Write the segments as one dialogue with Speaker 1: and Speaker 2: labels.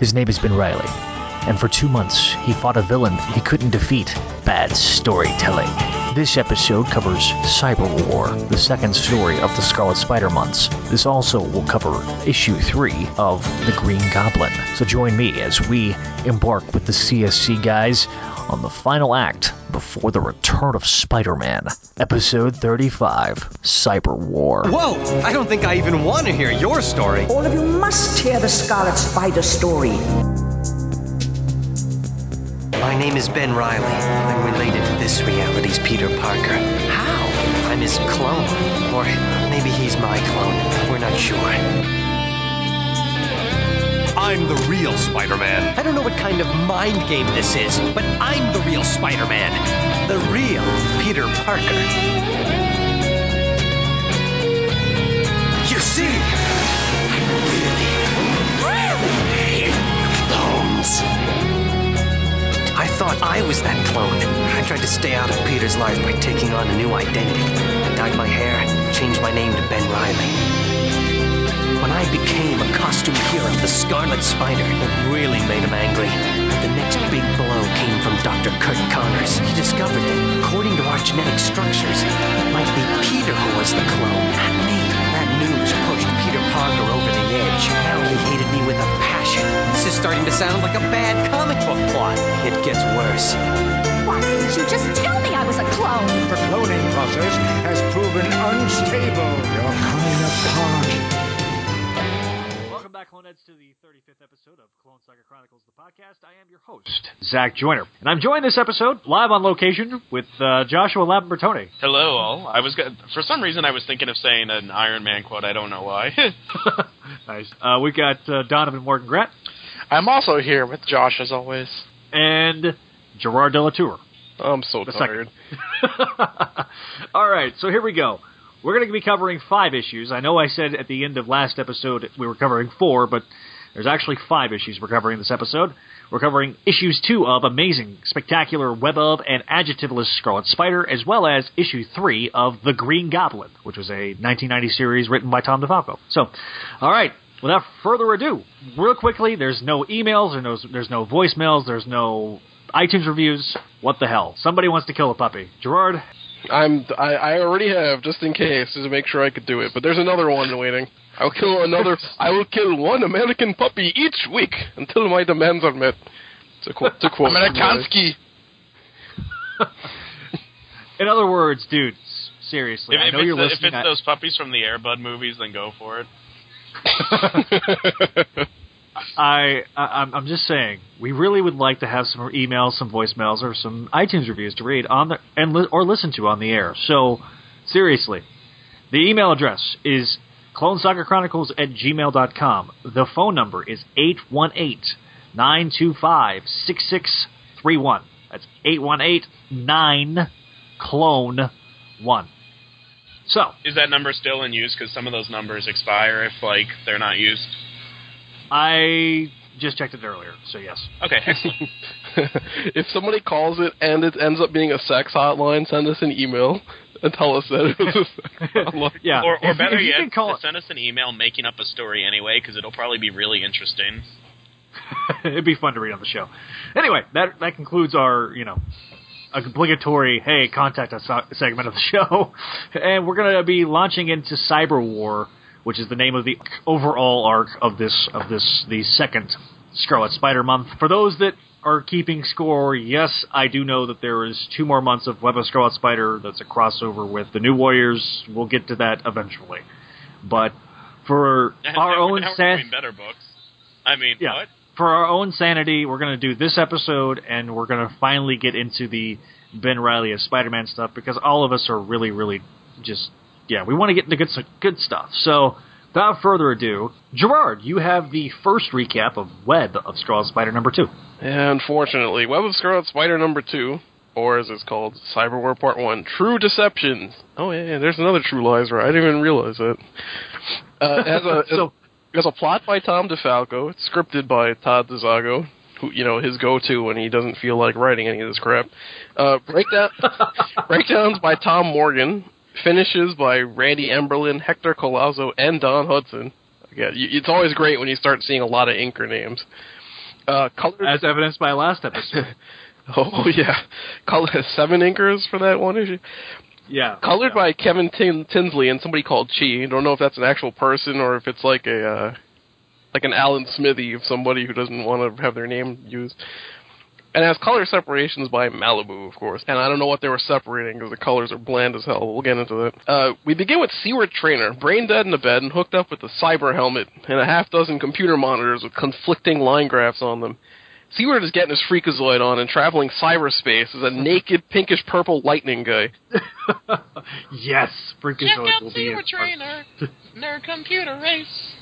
Speaker 1: His name has been Riley, and for two months he fought a villain he couldn't defeat. Bad storytelling. This episode covers Cyber War, the second story of the Scarlet Spider months. This also will cover issue 3 of The Green Goblin. So join me as we embark with the CSC guys on the final act before the return of Spider Man. Episode 35 Cyber War.
Speaker 2: Whoa! I don't think I even want to hear your story.
Speaker 3: All of you must hear the Scarlet Spider story.
Speaker 2: My name is Ben Riley. I'm related to this reality's Peter Parker. How? I'm his clone. Or maybe he's my clone. We're not sure.
Speaker 4: I'm the real Spider Man.
Speaker 2: I don't know what kind of mind game this is, but I'm the real Spider Man. The real Peter Parker. You see, really, clones. I thought I was that clone. I tried to stay out of Peter's life by taking on a new identity. I dyed my hair, changed my name to Ben Riley. When I became a costume hero, the Scarlet Spider, it really made him angry. The next big blow came from Dr. Curt Connors. He discovered that, according to our genetic structures, it might be Peter who was the clone, not me. That news pushed Peter Parker over the edge. Now he hated me with a passion. This is starting to sound like a bad comic book plot. It gets worse.
Speaker 5: Why didn't you just tell me I was a clone?
Speaker 6: The cloning process has proven unstable. You're coming apart.
Speaker 1: Welcome back, to the 35th episode of Clone Saga Chronicles, the podcast. I am your host, Zach Joyner. And I'm joined this episode live on location with uh, Joshua Lambertoni.
Speaker 7: Hello, all. I was go- for some reason I was thinking of saying an Iron Man quote. I don't know why.
Speaker 1: nice. Uh, we got uh, Donovan Morgan Grat
Speaker 8: I'm also here with Josh as always.
Speaker 1: and Gerard Delatour.
Speaker 8: I'm so
Speaker 1: The
Speaker 8: tired.
Speaker 1: All right, so here we go. We're going to be covering five issues. I know I said at the end of last episode we were covering four, but there's actually five issues we're covering this episode. We're covering issues two of Amazing, Spectacular, Web of, and Adjectiveless Scarlet Spider, as well as issue three of The Green Goblin, which was a 1990 series written by Tom DeFalco. So, all right, without further ado, real quickly, there's no emails, there's no, there's no voicemails, there's no iTunes reviews. What the hell? Somebody wants to kill a puppy. Gerard,
Speaker 8: I'm I, I already have just in case just to make sure I could do it. But there's another one waiting. I'll kill another. I will kill one American puppy each week until my demands are met. To quote, to quote
Speaker 9: Amerikansky.
Speaker 1: in other words, dude, seriously,
Speaker 7: if,
Speaker 1: I know
Speaker 7: it's,
Speaker 1: you're
Speaker 7: the- if it's
Speaker 1: I-
Speaker 7: those puppies from the Air Bud movies, then go for it.
Speaker 1: I, I I'm, I'm just saying we really would like to have some emails, some voicemails, or some iTunes reviews to read on the and li- or listen to on the air. So seriously, the email address is clonesagachronicles at gmail.com. The phone number is 818-925-6631. That's 818-9 clone 1. So,
Speaker 7: Is that number still in use? Because some of those numbers expire if like they're not used.
Speaker 1: I just checked it earlier, so yes.
Speaker 7: Okay,
Speaker 8: if somebody calls it and it ends up being a sex hotline, send us an email and tell us that it was a sex hotline.
Speaker 1: Yeah.
Speaker 7: or, or
Speaker 1: If-
Speaker 7: better
Speaker 1: if you
Speaker 7: yet,
Speaker 1: can call-
Speaker 7: send us an email making up a story anyway, because it'll probably be really interesting.
Speaker 1: It'd be fun to read on the show. Anyway, that that concludes our you know obligatory hey contact us uh, segment of the show, and we're going to be launching into Cyber War, which is the name of the overall arc of this of this the second Scarlet Spider month. For those that are keeping score, yes, I do know that there is two more months of Web of Scarlet Spider that's a crossover with the New Warriors. We'll get to that eventually, but for
Speaker 7: Now-
Speaker 1: our
Speaker 7: now
Speaker 1: own
Speaker 7: now we're
Speaker 1: sense.
Speaker 7: doing better books. I mean,
Speaker 1: Yeah.
Speaker 7: what?
Speaker 1: For our own sanity, we're going to do this episode, and we're going to finally get into the Ben Riley as Spider-Man stuff because all of us are really, really just yeah, we want to get into good good stuff. So, without further ado, Gerard, you have the first recap of Web of Scarlet Spider number two.
Speaker 8: Unfortunately, Web of Scarlet Spider number two, or as it's called, Cyber War Part One, True Deceptions. Oh yeah, yeah there's another True Lies right? I didn't even realize that. Uh, it has a
Speaker 1: So-
Speaker 8: it has a plot by Tom DeFalco. It's scripted by Todd DeZago, who you know his go-to when he doesn't feel like writing any of this crap. Uh, breakdown breakdowns by Tom Morgan. Finishes by Randy Emberlin, Hector Collazo, and Don Hudson. Yeah, y- it's always great when you start seeing a lot of inker names. Uh, colored,
Speaker 1: as evidenced by last episode.
Speaker 8: oh yeah, color seven inkers for that one issue.
Speaker 1: Yeah,
Speaker 8: Colored
Speaker 1: yeah.
Speaker 8: by Kevin Tin- Tinsley and somebody called Chi. Don't know if that's an actual person or if it's like a uh, like an Alan Smithee of somebody who doesn't want to have their name used. And it has color separations by Malibu, of course. And I don't know what they were separating because the colors are bland as hell. We'll get into that. Uh, we begin with Seward Trainer, brain dead in a bed and hooked up with a cyber helmet and a half dozen computer monitors with conflicting line graphs on them. Seward is getting his freakazoid on and traveling cyberspace as a naked pinkish purple lightning guy.
Speaker 1: yes,
Speaker 7: Check
Speaker 1: Freakazoid
Speaker 7: out
Speaker 1: will be in
Speaker 7: Seward Trainer, their computer race.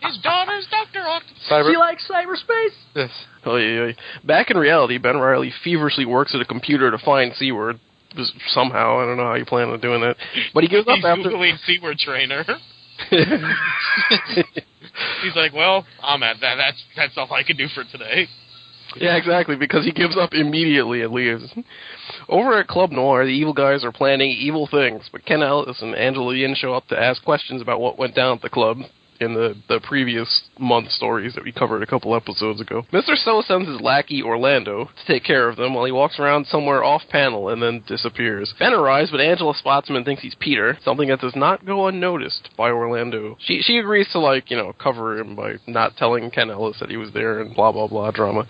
Speaker 7: His daughter's Dr. Octopus.
Speaker 8: Cyber-
Speaker 1: She likes cyberspace.
Speaker 8: Yes. Oh, yeah, yeah. Back in reality, Ben Riley feverishly works at a computer to find Seward. Just somehow, I don't know how you plan on doing that. But he gives up
Speaker 7: He's
Speaker 8: after.
Speaker 7: Googling Seward Trainer. He's like, well, I'm at that. That's that's all I can do for today.
Speaker 8: yeah, exactly, because he gives up immediately and leaves. Over at Club Noir, the evil guys are planning evil things, but Ken Ellis and Angela Yin show up to ask questions about what went down at the club in the, the previous month stories that we covered a couple episodes ago. Mr. So sends his lackey Orlando to take care of them while he walks around somewhere off panel and then disappears. Ben arrives, but Angela spots him and thinks he's Peter, something that does not go unnoticed by Orlando. She she agrees to like, you know, cover him by not telling Ken Ellis that he was there and blah blah blah drama.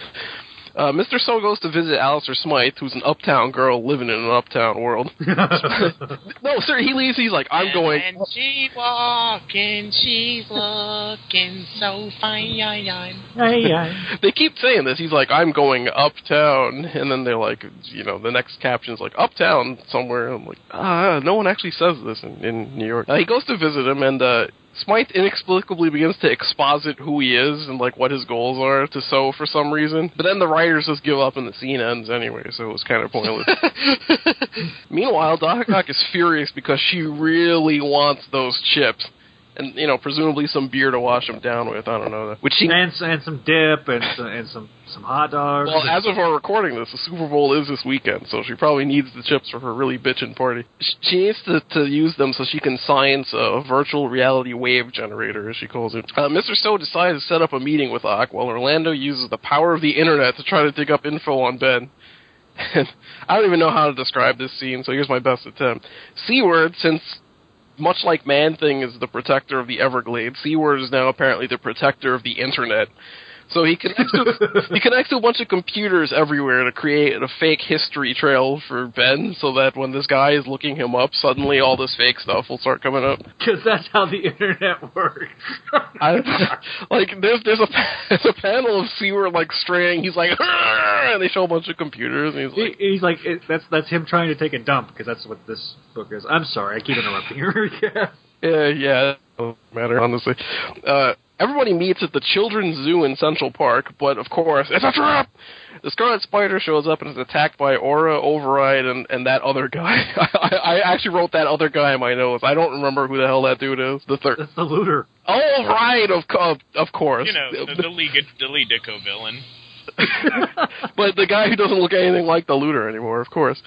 Speaker 8: Uh, Mr. So goes to visit Alistair Smythe, who's an uptown girl living in an uptown world. no, sir, he leaves. He's like, I'm going.
Speaker 7: And she walking, she's looking so fine.
Speaker 8: They keep saying this. He's like, I'm going uptown, and then they're like, you know, the next caption's like uptown somewhere. I'm like, ah, no one actually says this in, in New York. Uh, he goes to visit him, and uh, Smythe inexplicably begins to exposit who he is and like what his goals are to So for some reason. But then the writers just give up, and the scene ends anyway, so it was kind of pointless. Meanwhile, Doc Ock is furious because she really wants those chips. And you know, presumably some beer to wash them down with. I don't know, which she
Speaker 1: and and some dip and some, and some some hot dogs.
Speaker 8: Well, as of our recording this, the Super Bowl is this weekend, so she probably needs the chips for her really bitchin' party. She needs to, to use them so she can science a virtual reality wave generator, as she calls it. Uh, Mr. So decides to set up a meeting with Ock while Orlando uses the power of the internet to try to dig up info on Ben. And I don't even know how to describe this scene, so here's my best attempt. Seward, since much like Man Thing is the protector of the Everglades, Seward is now apparently the protector of the internet. So he connects to he connects to a bunch of computers everywhere to create a fake history trail for Ben, so that when this guy is looking him up, suddenly all this fake stuff will start coming up.
Speaker 1: because that's how the internet works.
Speaker 8: I, like there's there's a there's a panel of Seward like straying. He's like, and they show a bunch of computers, and he's
Speaker 1: He,
Speaker 8: like,
Speaker 1: he's like it, that's that's him trying to take a dump because that's what this book is. I'm sorry, I keep interrupting you. yeah.
Speaker 8: Yeah, yeah, doesn't matter, honestly. Uh, everybody meets at the Children's Zoo in Central Park, but of course, it's a trap! The Scarlet Spider shows up and is attacked by Aura, Override, and, and that other guy. I, I actually wrote that other guy in my notes. I don't remember who the hell that dude is. The third.
Speaker 1: That's the looter.
Speaker 8: Oh, right, of, co- of course.
Speaker 7: You know, the, the Lee the Lee Ditko villain.
Speaker 8: but the guy who doesn't look anything like the looter anymore, of course.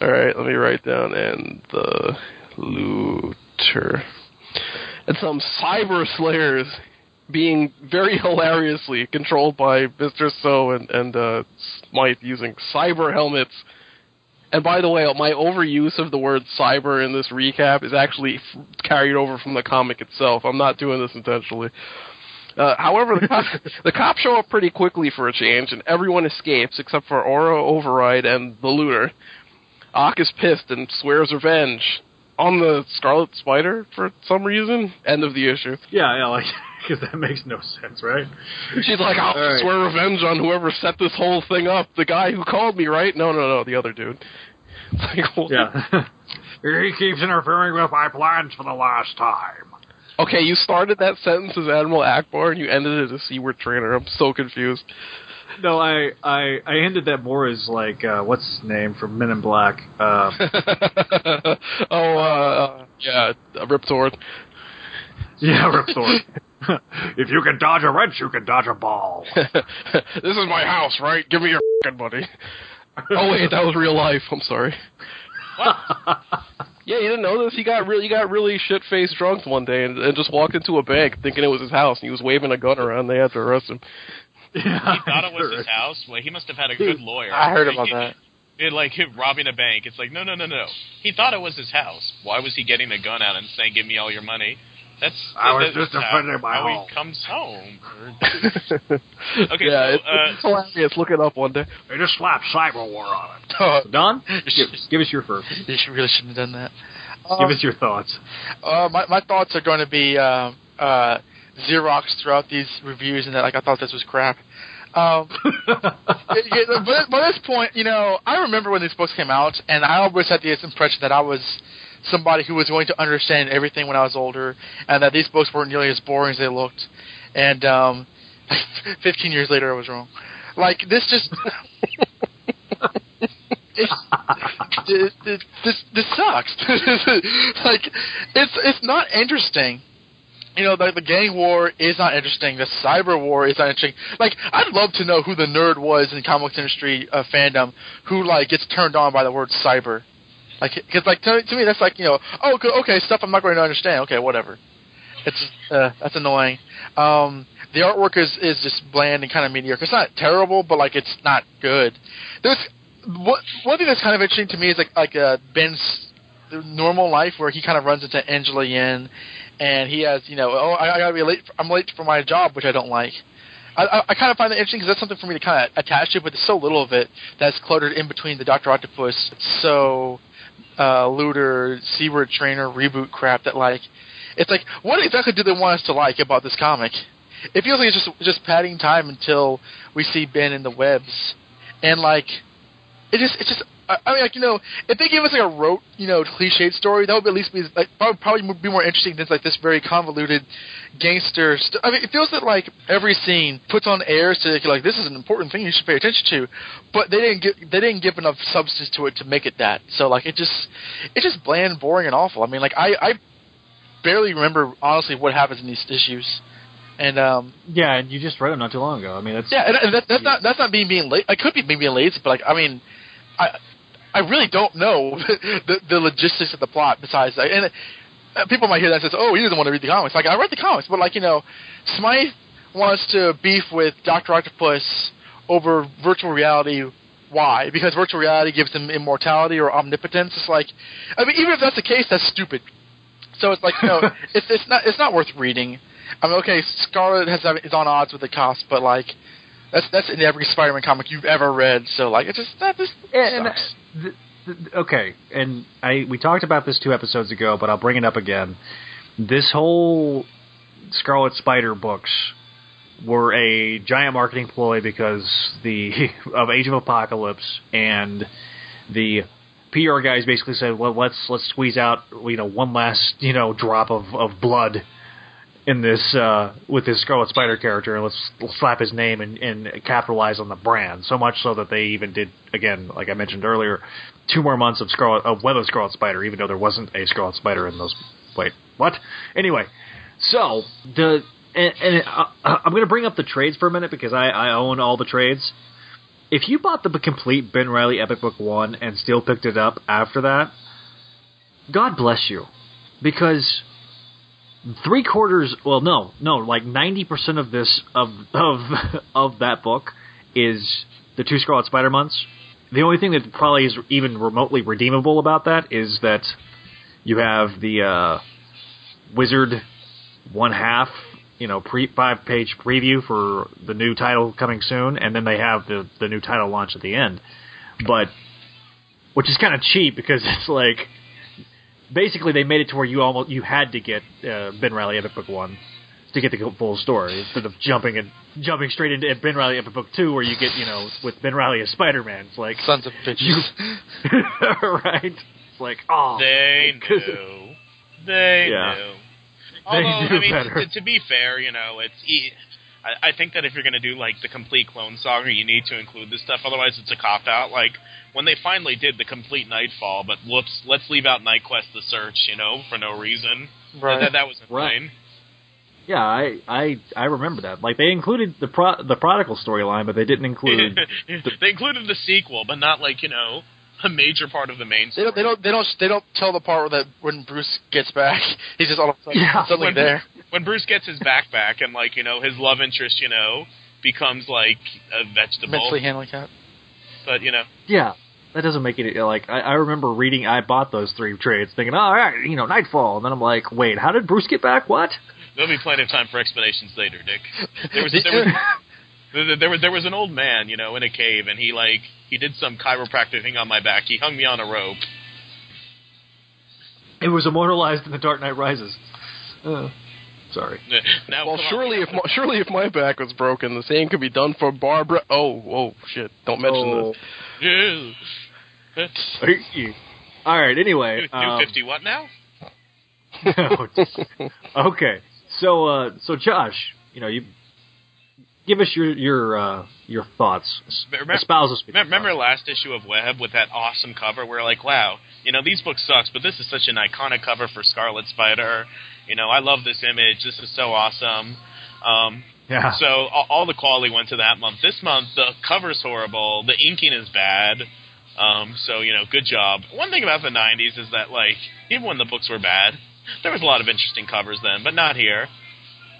Speaker 8: All right, let me write down and the looter. And some cyber slayers being very hilariously controlled by Mr. So and and uh, Smythe using cyber helmets. And by the way, my overuse of the word cyber in this recap is actually f- carried over from the comic itself. I'm not doing this intentionally. Uh, however, the, cop, the cops show up pretty quickly for a change, and everyone escapes except for Aura, Override, and the looter. Ock is pissed and swears revenge on the Scarlet Spider for some reason. End of the issue.
Speaker 1: Yeah, yeah, like because that makes no sense, right?
Speaker 8: She's like, I'll
Speaker 1: All right.
Speaker 8: swear revenge on whoever set this whole thing up. The guy who called me, right? No, no, no, the other dude. Like, well,
Speaker 1: Yeah. he keeps interfering with my plans for the last time.
Speaker 8: Okay, you started that sentence as Admiral Ackbar and you ended it as Seward Trainer. I'm so confused.
Speaker 1: No, I I I ended that more as like uh, what's his name from Men in Black. Uh,
Speaker 8: oh, uh, yeah, uh, Rip Sword.
Speaker 1: yeah, Rip Torn. if you can dodge a wrench, you can dodge a ball.
Speaker 8: this is my house, right? Give me your fucking money. oh wait, that was real life. I'm sorry. Yeah, you didn't know this. He got really, he got really shit faced drunk one day and, and just walked into a bank thinking it was his house, and he was waving a gun around. They had to arrest him.
Speaker 7: he thought it was his house. Well, he must have had a good lawyer.
Speaker 9: I heard about that.
Speaker 7: It, like him robbing a bank. It's like no, no, no, no. He thought it was his house. Why was he getting a gun out and saying, "Give me all your money"? That's
Speaker 1: I was
Speaker 7: that's
Speaker 1: just
Speaker 7: how,
Speaker 1: defending my
Speaker 7: how
Speaker 1: home.
Speaker 7: he comes home. okay,
Speaker 8: yeah,
Speaker 7: so
Speaker 8: it's,
Speaker 7: uh,
Speaker 8: it's hilarious. Look it up one day.
Speaker 1: They just slapped Cyber War on it.
Speaker 9: Oh,
Speaker 1: Don, give, give us your first.
Speaker 9: you should- really shouldn't have done that.
Speaker 1: Give
Speaker 9: Um,
Speaker 1: us your thoughts.
Speaker 9: Uh, my my thoughts are going to be uh, uh, Xerox throughout these reviews, and that like I thought this was crap. Um, yeah, yeah, but by this point, you know, I remember when these books came out, and I always had this impression that I was somebody who was going to understand everything when I was older, and that these books weren't nearly as boring as they looked. And um, 15 years later, I was wrong. Like this just. this, this this this sucks. like it's it's not interesting. You know, like the gang war is not interesting. The cyber war is not interesting. Like, I'd love to know who the nerd was in comics industry uh, fandom who like gets turned on by the word cyber. Like, because like to, to me that's like you know, oh okay, stuff I'm not going to understand. Okay, whatever. It's uh, that's annoying. Um, the artwork is is just bland and kind of mediocre. It's not terrible, but like it's not good. There's what one thing that's kind of interesting to me is like like uh, Ben's normal life where he kind of runs into Angela Yin, and he has you know oh I, I gotta be late I'm late for my job which I don't like. I, I, I kind of find that interesting because that's something for me to kind of attach to, but there's so little of it that's cluttered in between the Doctor Octopus, so uh, looter, Seward Trainer reboot crap that like it's like what exactly do they want us to like about this comic? It feels like it's just just padding time until we see Ben in the webs, and like it just it's just I I mean like you know if they gave us like a rote you know cliched story that would at least be like probably, probably be more interesting than like this very convoluted gangster. St- I mean it feels that like every scene puts on airs to like this is an important thing you should pay attention to, but they didn't give they didn't give enough substance to it to make it that. So like it just it's just bland, boring, and awful. I mean like I I barely remember honestly what happens in these issues. And um,
Speaker 1: Yeah, and you just read them not too long ago. I mean, that's
Speaker 9: yeah, and, and that, that's not that's not being being late. I could be being being lazy, but like I mean, I I really don't know the the logistics of the plot. Besides, that. and uh, people might hear that and says, "Oh, he doesn't want to read the comics." Like I read the comics, but like you know, Smythe wants to beef with Doctor Octopus over virtual reality. Why? Because virtual reality gives him immortality or omnipotence. It's like, I mean, even if that's the case, that's stupid. So it's like, know, it's it's not it's not worth reading. I mean, okay, Scarlet has is on odds with the cost, but like, that's that's in every Spider-Man comic you've ever read. So like, it's just that
Speaker 1: and,
Speaker 9: sucks.
Speaker 1: th- th- okay, and I we talked about this two episodes ago, but I'll bring it up again. This whole Scarlet Spider books were a giant marketing ploy because the of Age of Apocalypse and the PR guys basically said, "Well, let's let's squeeze out you know one last you know drop of of blood." In this, uh, with this Scarlet Spider character, and let's slap his name and, and capitalize on the brand. So much so that they even did, again, like I mentioned earlier, two more months of Scarlet of Web of Scarlet Spider, even though there wasn't a Scarlet Spider in those. Wait, what? Anyway, so the and, and uh, I'm going to bring up the trades for a minute because I, I own all the trades. If you bought the complete Ben Riley Epic Book One and still picked it up after that, God bless you, because three quarters well no no like 90% of this of of of that book is the two scarlet spider months. The only thing that probably is even remotely redeemable about that is that you have the uh wizard one half you know pre five page preview for the new title coming soon and then they have the the new title launch at the end. But which is kind of cheap because it's like basically they made it to where you almost you had to get uh, Ben Riley Epic Book One to get the full story instead of jumping and jumping straight into Ben Riley Epic Book Two, where you get you know with Ben Riley as Spider Man. It's like
Speaker 9: Sons of bitches.
Speaker 1: right? It's like oh
Speaker 7: They knew. They
Speaker 1: Yeah.
Speaker 7: knew.
Speaker 1: They
Speaker 7: Although,
Speaker 1: knew
Speaker 7: I mean,
Speaker 1: better.
Speaker 7: To, to be fair, you know, it's. I, I think that if you're going to do like the complete Clone Saga, you need to include this stuff. Otherwise, it's a cop out. Like when they finally did the complete Knightfall, but whoops, let's leave out KnightQuest: The Search, you know, for no reason.
Speaker 9: Right.
Speaker 7: That, that was
Speaker 1: Right.
Speaker 7: insane.
Speaker 1: yeah, I I I remember that. Like they included the pro- the prodigal storyline, but they didn't include.
Speaker 7: they included the sequel, but not like you know a major part of the main
Speaker 9: They
Speaker 7: story.
Speaker 9: don't, they don't. They don't. They don't tell the part where that when Bruce gets back, he's just all of a sudden
Speaker 1: Yeah.
Speaker 9: suddenly
Speaker 7: when,
Speaker 9: there.
Speaker 7: When Bruce gets his backpack and like you know his love interest, you know, becomes like a vegetable.
Speaker 9: Mentally handicapped.
Speaker 7: But you know,
Speaker 1: Yeah, that doesn't make it like I, I remember reading. I bought those three trades, thinking, "Oh, all right, you know, Knightfall," and then I'm like, "Wait, how did Bruce get back? What?"
Speaker 7: there'll be plenty of time for explanations later, Dick. There was there was there, there was there was an old man, you know, in a cave, and he like he did some chiropractic thing on my back. He hung me on a rope.
Speaker 1: It was immortalized in The Dark Knight Rises. Uh, sorry.
Speaker 7: Now,
Speaker 8: Well,
Speaker 7: come on.
Speaker 8: surely if my, surely if my back was broken, the same could be done for Barbara. Oh, oh shit! Don't mention
Speaker 1: Oh.
Speaker 8: this.
Speaker 7: Yeah.
Speaker 1: All right. Anyway,
Speaker 7: New
Speaker 1: um,
Speaker 7: fifty what now?
Speaker 1: okay. So, uh, so Josh, you know, you give us your your uh, your thoughts.
Speaker 7: Remember-
Speaker 1: Espouse us. with your
Speaker 7: Remember
Speaker 1: thoughts.
Speaker 7: last issue of Web with that awesome cover? We're like, wow, you know, these books sucks, but this is such an iconic cover for Scarlet Spider. You know, I love this image. This is so awesome. Um,
Speaker 1: Yeah.
Speaker 7: so all, all the quality went to that month. This month, the cover's horrible. The inking is bad. Um, so you know, good job. One thing about the '90s is that like, even when the books were bad, there was a lot of interesting covers then, but not here.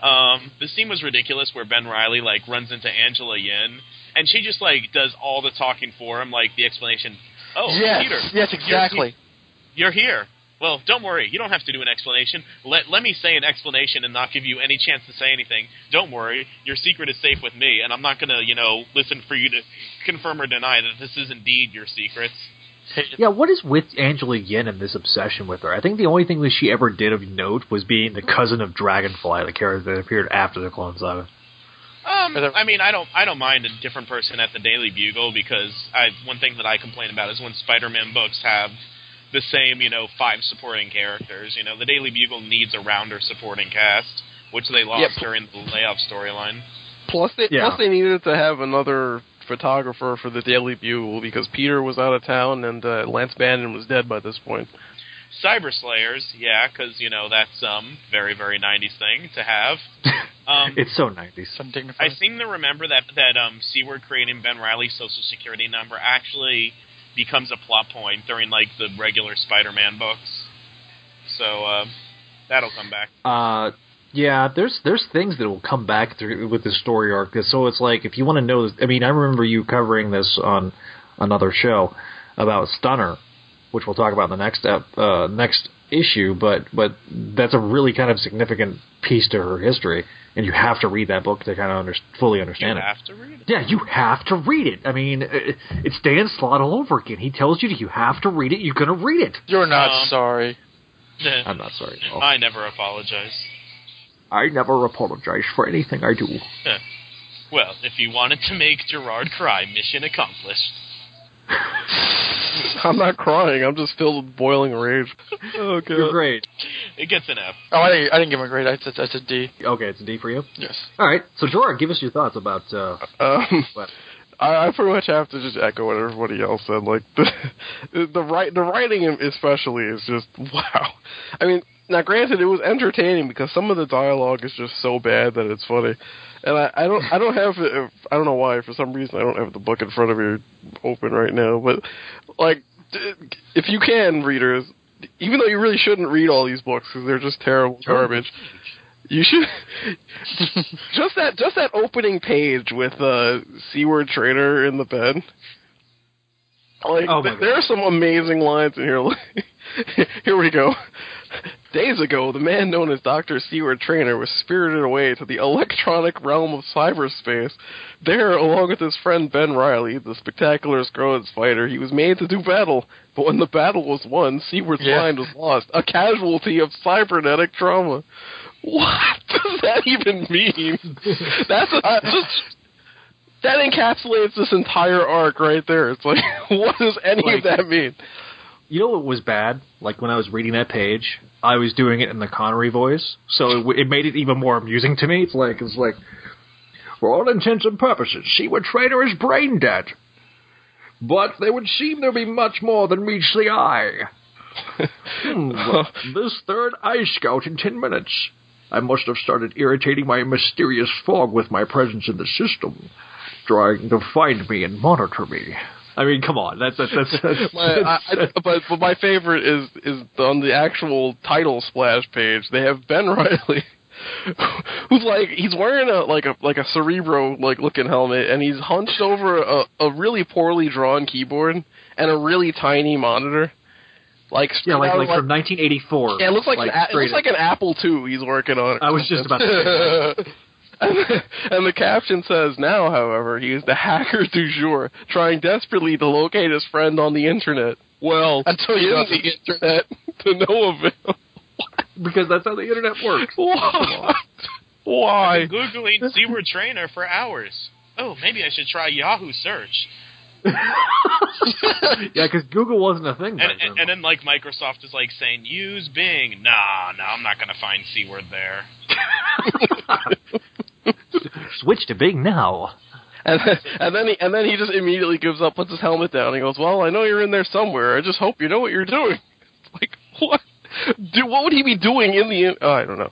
Speaker 7: Um, the scene was ridiculous where Ben Riley like runs into Angela Yin, and she just like does all the talking for him, like the explanation. Oh,
Speaker 9: yes,
Speaker 7: Peter,
Speaker 9: yes,
Speaker 7: you're-
Speaker 9: exactly.
Speaker 7: You're here. Well, don't worry. You don't have to do an explanation. Let let me say an explanation and not give you any chance to say anything. Don't worry. Your secret is safe with me, and I'm not going to, you know, listen for you to confirm or deny that this is indeed your secret.
Speaker 1: Yeah, what is with Angela Yin and this obsession with her? I think the only thing that she ever did of note was being the cousin of Dragonfly, the character that appeared after the Clone Saga.
Speaker 7: Um, I mean, I don't, I don't mind a different person at the Daily Bugle because I, one thing that I complain about is when Spider-Man books have the same, you know, five supporting characters. You know, the Daily Bugle needs a rounder supporting cast, which they lost
Speaker 8: Yep.
Speaker 7: during the layoff storyline.
Speaker 8: Plus, they
Speaker 1: Yeah.
Speaker 8: plus they needed to have another photographer for the Daily Bugle because Peter was out of town and uh, Lance Bannon was dead by this point.
Speaker 7: Cyber Slayers, yeah, because you know that's um very very '90s thing to have. Um,
Speaker 1: It's so 90s.
Speaker 7: I seem to remember that that um Seward creating Ben Riley's social security number actually becomes a plot point during like the regular Spider-Man books. So uh, that'll come back.
Speaker 1: Uh, yeah, there's there's things that will come back through with the story arc. So it's like if you want to know, I mean, I remember you covering this on another show about Stunner, which we'll talk about in the next ep- uh, next issue. But but that's a really kind of significant piece to her history, and you have to read that book to kind of under, fully
Speaker 7: You
Speaker 1: understand it.
Speaker 7: have to read it.
Speaker 1: Yeah, you have to read it. I mean, it- it's Dan Slott all over again. He tells you that you have to read it. You're going to read it.
Speaker 9: You're not
Speaker 7: Um,
Speaker 9: sorry.
Speaker 1: I'm not sorry. at all.
Speaker 7: I never apologize.
Speaker 1: I never apologize for anything I do.
Speaker 7: Well, if you wanted to make Gerard cry, mission accomplished.
Speaker 8: I'm not crying. I'm just filled with boiling rage. Oh god.
Speaker 1: You're great.
Speaker 7: It gets an F.
Speaker 9: Oh, I didn't, I didn't give him a grade. I said that's a D.
Speaker 1: Okay, it's a D for you.
Speaker 9: Yes.
Speaker 1: All right, so Jorah, give us your thoughts about. Uh,
Speaker 8: Um,
Speaker 1: What?
Speaker 8: I, I pretty much have to just echo what everybody else said. Like the the write the writing especially is just wow. I mean, now granted, it was entertaining because some of the dialogue is just so bad that it's funny. And I, I don't I don't have it, I don't know why for some reason I don't have the book in front of me open right now. But like, if you can, readers, even though you really shouldn't read all these books because they're just terrible garbage. You should just that just that opening page with uh Seward Trainer in the bed. Like
Speaker 1: Oh
Speaker 8: th- there are some amazing lines in here. here we go. Days ago, the man known as Dr. Seward Trainer was spirited away to the electronic realm of cyberspace. There, along with his friend Ben Riley, the spectacular Scarlet Spider, he was made to do battle. But when the battle was won, Seward's
Speaker 9: Yeah.
Speaker 8: mind was lost, a casualty of cybernetic trauma. What does that even mean? That's a, just that encapsulates this entire arc right there. It's like, what does any
Speaker 1: Like-
Speaker 8: of that mean?
Speaker 1: You know what was bad? Like when I was reading that page, I was doing it in the Connery voice, so it, it made it even more amusing to me. It's like it's like, for all intents and purposes, Seward Trainer is brain dead, but there would seem to be much more than meets the eye. Hmm, this third ice scout in ten minutes. I must have started irritating my mysterious fog with my presence in the system, trying to find me and monitor me. I mean, come on, that's that's that's. that's,
Speaker 8: My, I, I, but but my favorite is is on the actual title splash page. They have Ben Riley who's like he's wearing a like a like a cerebro like looking helmet and he's hunched over a, a really poorly drawn keyboard and a really tiny monitor. Like
Speaker 1: Yeah, like
Speaker 8: straight
Speaker 1: like from 1984.
Speaker 8: yeah, it looks like, an, it looks like an Apple II he's working on.
Speaker 1: I was just about to say
Speaker 8: and, and the caption says, "Now, however, he is the hacker du jour, trying desperately to locate his friend on the internet. Well,
Speaker 9: Until you
Speaker 8: in
Speaker 9: doesn't.
Speaker 8: the internet to no avail.
Speaker 1: because that's how the internet works.
Speaker 8: Why? Why?
Speaker 7: I've been Googling Seward Trainer for hours. Oh, maybe I should try Yahoo search.
Speaker 1: Yeah, because Google wasn't a thing
Speaker 7: And,
Speaker 1: then.
Speaker 7: and, and then, like, Microsoft is like saying, use Bing. Nah, nah, I'm not going to find Seward there.
Speaker 1: Switch to Bing now.
Speaker 8: And then, and then he and then he just immediately gives up, puts his helmet down. He goes, "Well, I know you're in there somewhere. I just hope you know what you're doing." It's like what? Do what would he be doing in the? Oh, I don't know.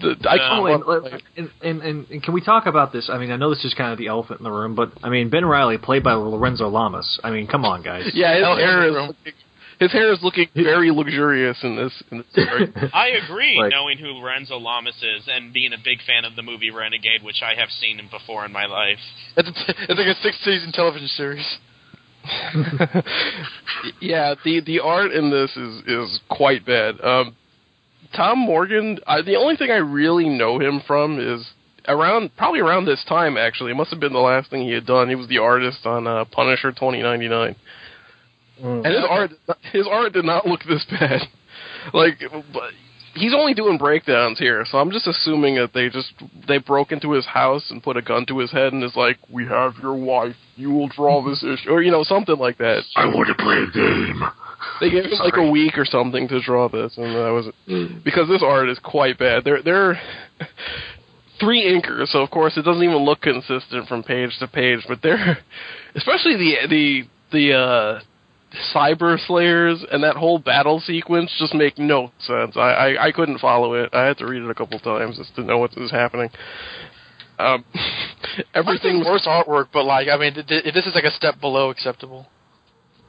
Speaker 8: The, I
Speaker 7: No,
Speaker 8: can't
Speaker 1: Oh, and, and, and, and, and can we talk about this? I mean, I know this is kind of the elephant in the room, but I mean, Ben Riley, played by Lorenzo Lamas. I mean, come on, guys.
Speaker 8: Yeah, his
Speaker 9: Hell,
Speaker 8: hair is looking, his hair is looking very luxurious in this. In this.
Speaker 7: I agree,
Speaker 1: Like-
Speaker 7: knowing who Lorenzo Lamas is and being a big fan of the movie Renegade, which I have seen him before in my life.
Speaker 9: It's, it's like a six season television series.
Speaker 8: yeah, the the art in this is is quite bad. Um, Tom Morgan, I, the only thing I really know him from is around probably around this time. Actually, it must have been the last thing he had done. He was the artist on uh, Punisher 2099, and his art his art did not look this bad. Like, but he's only doing breakdowns here, so I'm just assuming that they just they broke into his house and put a gun to his head and is like, "We have your wife. You will draw this issue," or you know something like that.
Speaker 6: I want to play a game.
Speaker 8: They gave him like a week or something to draw this, and that was because this art is quite bad. They're they're three inkers, so of course it doesn't even look consistent from page to page. But they're especially the the the uh, cyber slayers and that whole battle sequence just make no sense. I, I I couldn't follow it. I had to read it a couple times just to know what was happening. Um, everything
Speaker 9: Everything worse artwork, but like I mean, th- th- this is like a step below acceptable.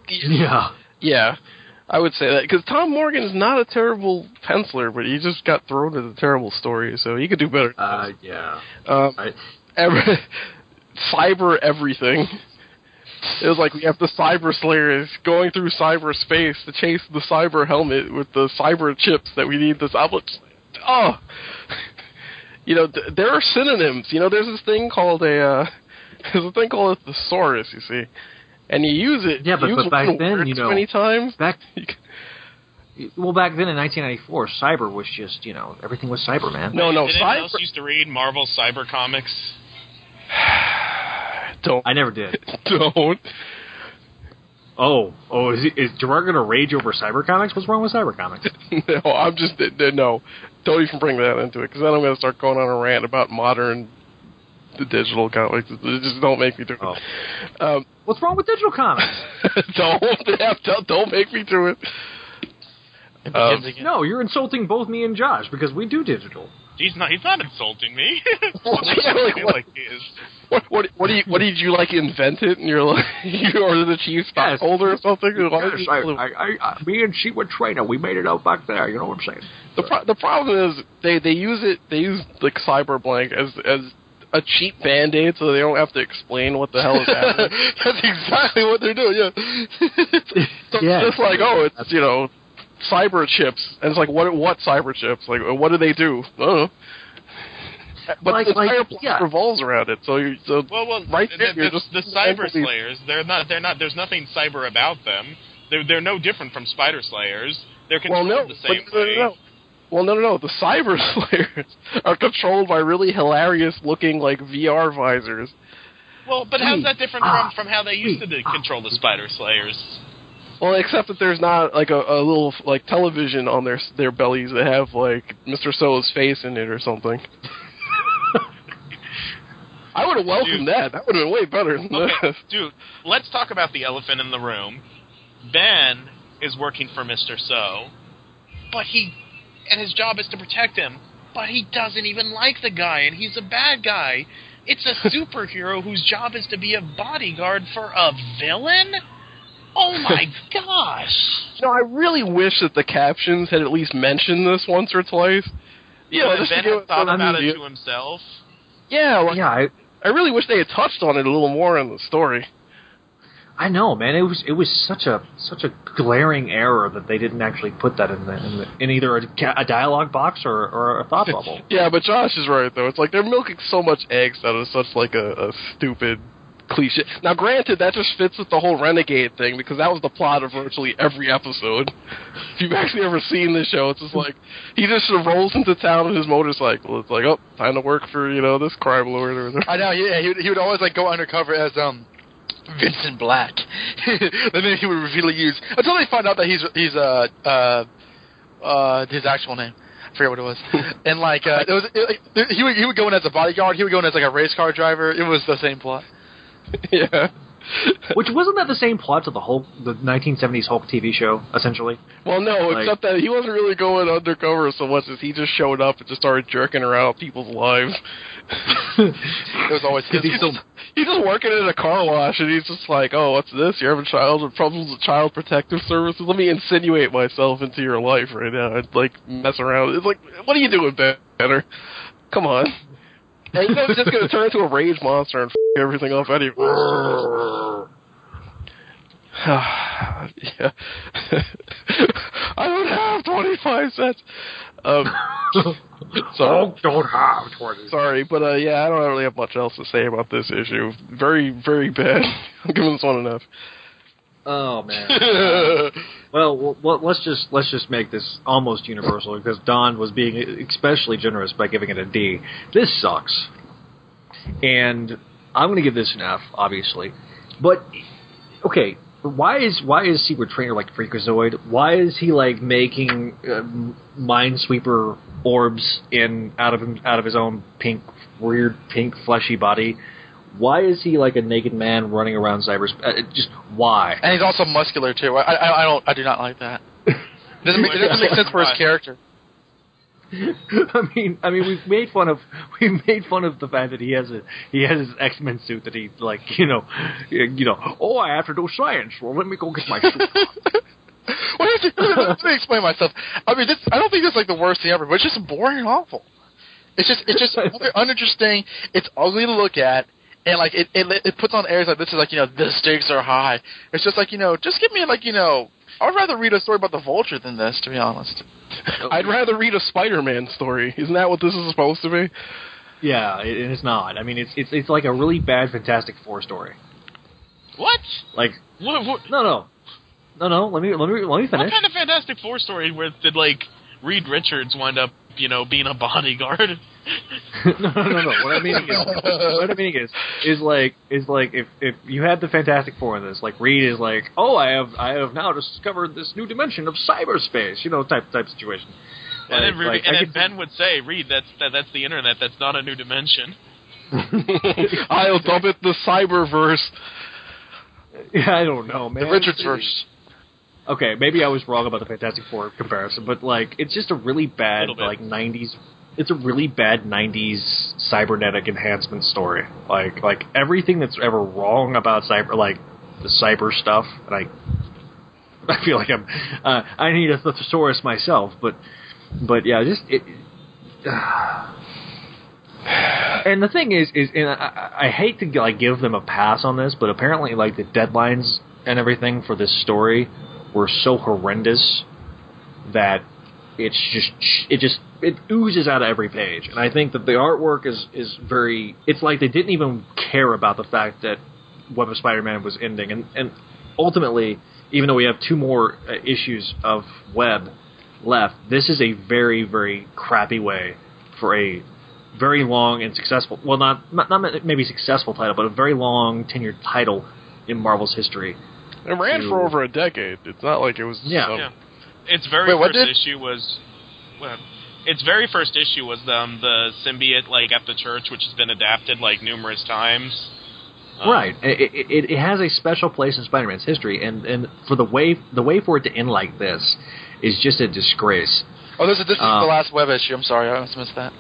Speaker 1: Yeah.
Speaker 8: Yeah, I would say that because Tom Morgan is not a terrible penciler, but he just got thrown into terrible story, so he could do better.
Speaker 1: Uh, yeah.
Speaker 8: um,
Speaker 1: I,
Speaker 8: every, cyber everything. It was like we have the cyber slayers going through cyberspace to chase the cyber helmet with the cyber chips that we need. This outlet. Oh, you know th- there are synonyms. You know, there's this thing called a uh, there's a thing called a thesaurus. You see, and you use it.
Speaker 1: Yeah, but-
Speaker 8: you use
Speaker 1: but back then, you know,
Speaker 8: many times.
Speaker 1: back well back then in 1994, cyber was just you know everything was cyber, man.
Speaker 8: No, no,
Speaker 7: Did anyone
Speaker 8: cyber.
Speaker 7: else used to read Marvel Cyber Comics?
Speaker 8: Don't
Speaker 1: I never did.
Speaker 8: don't.
Speaker 1: Oh, oh, is, he, is Gerard going to rage over cyber comics? What's wrong with cyber comics?
Speaker 8: no, I'm just no. Don't even bring that into it because then I'm going to start going on a rant about modern the digital comics. Just don't make me do it.
Speaker 1: Oh.
Speaker 8: Um,
Speaker 1: What's wrong with digital comics?
Speaker 8: don't, don't don't make me do it.
Speaker 9: It
Speaker 8: Um,
Speaker 1: no, you're insulting both me and Josh because we do digital.
Speaker 7: He's not. He's not insulting me.
Speaker 8: Yeah, like, what-
Speaker 7: like he is.
Speaker 8: What what what do you what did you like invent it and you're like you or the chief stockholder or something?
Speaker 1: Yes, I, I, I, me and she were trainer. We made it out back there. You know what I'm saying?
Speaker 8: The pro- the problem is they they use it they use like cyberblank as as a cheap band aid so they don't have to explain what the hell is happening.
Speaker 9: That's exactly what they're doing. Yeah.
Speaker 8: So
Speaker 1: Yeah.
Speaker 8: it's just like oh it's you know cyber chips and it's like what what cyber chips like what do they do? I don't know. But
Speaker 1: Like-
Speaker 8: the
Speaker 1: like,
Speaker 8: entire plot
Speaker 1: yeah.
Speaker 8: revolves around it. So you so
Speaker 7: Well, well,
Speaker 8: Right
Speaker 7: the,
Speaker 8: there,
Speaker 7: the,
Speaker 8: you're just-
Speaker 7: the cyber slayers. They're not. They're not. There's nothing cyber about them. They're they're no different from spider slayers. They're
Speaker 8: well
Speaker 7: controlled
Speaker 8: no
Speaker 7: the same
Speaker 8: but,
Speaker 7: way.
Speaker 8: no, no. Well, no, no, no. The cyber slayers are controlled by really hilarious looking like VR visors.
Speaker 7: Well, but how's that different
Speaker 1: Ah.
Speaker 7: from from how they used to control the spider slayers?
Speaker 8: Well, except that there's not like a, a little like television on their their bellies that have like Mr. So's face in it or something. I would have welcomed
Speaker 7: Dude.
Speaker 8: that. That would have been way better than
Speaker 7: Okay,
Speaker 8: this.
Speaker 7: dude, let's talk about the elephant in the room. Ben is working for Mr. So, but he, and his job is to protect him, but he doesn't even like the guy, and he's a bad guy. It's a superhero whose job is to be a bodyguard for a villain? Oh my gosh!
Speaker 8: You know, I really wish that the captions had at least mentioned this once or twice. Yeah,
Speaker 7: But
Speaker 8: just to
Speaker 7: Ben had thought about it to himself.
Speaker 8: Yeah, like,
Speaker 1: Yeah, I,
Speaker 8: I really wish they had touched on it a little more in the story.
Speaker 1: I know, man. It was it was such a such a glaring error that they didn't actually put that in the in, the, in either a, a dialogue box or, or a thought bubble.
Speaker 8: Yeah, but Josh is right though. It's like they're milking so much eggs out of such like a, a stupid cliche. Now, granted, that just fits with the whole renegade thing because that was the plot of virtually every episode. If you've actually ever seen this show, it's just like he just sort of rolls into town on his motorcycle. It's like, oh, time to work for you know this crime lord or whatever.
Speaker 9: I know. Yeah, he would, he would always like go undercover as um Vincent Black, and then he would reveal use until they find out that he's he's uh uh uh his actual name. I forget what it was. And like uh, it was it, he would he would go in as a bodyguard. He would go in as like a race car driver. It was the same plot.
Speaker 8: yeah.
Speaker 1: Which wasn't that the same plot to the Hulk, the 1970s Hulk TV show, essentially?
Speaker 8: Well, no,
Speaker 1: Like-
Speaker 8: except that he wasn't really going undercover so much as he just showed up and just started jerking around people's lives.
Speaker 9: It was always his.
Speaker 8: he's, just, he's just working at a car wash, and he's just like, "Oh, what's this? You have a child problems with child protective services? Let me insinuate myself into your life right now and like mess around." It's like, what are you doing, Banner? Come on. And you just gonna turn into a rage monster and f- everything up anyway. yeah. I don't have twenty five cents. Um, so
Speaker 1: don't have twenty.
Speaker 8: Sorry, but uh, yeah, I don't really have much else to say about this issue. Very, very bad. I'm giving this one an F.
Speaker 1: Oh man. Well, let's just let's just make this almost universal because Don was being especially generous by giving it a D. This sucks, and I'm going to give this an F, obviously. But okay, why is why is Secret Trainer like Freakazoid? Why is he like making uh, Minesweeper orbs in out of him out of his own pink weird pink fleshy body? Why is he like a naked man running around cyberspace? Uh, just why?
Speaker 9: and he's also muscular too. I, I I don't I do not like that. It doesn't make, it doesn't make sense for his character.
Speaker 1: I mean, I mean, we've made fun of we made fun of the fact that he has a he has his X Men suit that he like you know you know oh I have to do science well let me go get my suit
Speaker 9: it? Let me explain myself. I mean, this, I don't think this is like the worst thing ever, but it's just boring and awful. It's just it's just uninteresting. It's ugly to look at, and like it, it it puts on airs like this is like you know the stakes are high. It's just like you know just give me like you know I'd rather read a story about the vulture than this to be honest.
Speaker 8: I'd rather read a Spider-Man story. Isn't that what this is supposed to be?
Speaker 1: yeah it, it's not I mean it's it's it's like a really bad Fantastic Four story
Speaker 7: What?
Speaker 1: like
Speaker 7: What, what,
Speaker 1: no no no no let me let me let me finish.
Speaker 7: what kind of Fantastic Four story where did like Reed Richards wind up, you know, being a bodyguard?
Speaker 1: no, no, no, no. What I mean is, what I mean is, is like, is like, if if you had the Fantastic Four in this, like Reed is like, oh, I have, I have now discovered this new dimension of cyberspace, you know, type type situation.
Speaker 7: and then,
Speaker 1: Like-
Speaker 7: Ruby,
Speaker 1: like,
Speaker 7: and then
Speaker 1: could-
Speaker 7: Ben would say, "Reed, that's that, that's the internet. That's not a new dimension."
Speaker 8: I'll dub it the Cyberverse.
Speaker 1: Yeah, I don't know, man.
Speaker 9: The Richards verse.
Speaker 1: Okay, maybe I was wrong about the Fantastic Four comparison, but like, it's just a really bad
Speaker 7: bit.
Speaker 1: like '90s. It's a really bad '90s cybernetic enhancement story. Like, like everything that's ever wrong about cyber, like the cyber stuff, and I. I feel like I'm. Uh, I need a thesaurus myself, but, but yeah, just it. and the thing is, is and I, I I hate to like give them a pass on this, but apparently, like the deadlines and everything for this story were so horrendous that it's just it just it oozes out of every page. And I think that the artwork is is very. It's like they didn't even care about the fact that Web of Spider-Man was ending, and and ultimately, even though we have two more uh, issues of Web left, this is a very very crappy way for a very long and successful well not not, not maybe successful title but a very long tenured title in Marvel's history.
Speaker 8: It ran
Speaker 1: To-
Speaker 8: for over a decade. It's not like it was.
Speaker 1: Yeah.
Speaker 8: some-
Speaker 7: Yeah. Its very
Speaker 9: Wait,
Speaker 7: first
Speaker 9: did-
Speaker 7: issue was, well, its very first issue was um, the symbiote like at the church, which has been adapted like numerous times. Um,
Speaker 1: Right. It, it, it has a special place in Spider-Man's history, and, and for the way the way for it to end like this is just a disgrace.
Speaker 9: Oh, this is this is
Speaker 1: Uh,
Speaker 9: the last web issue. I'm sorry, I almost missed that.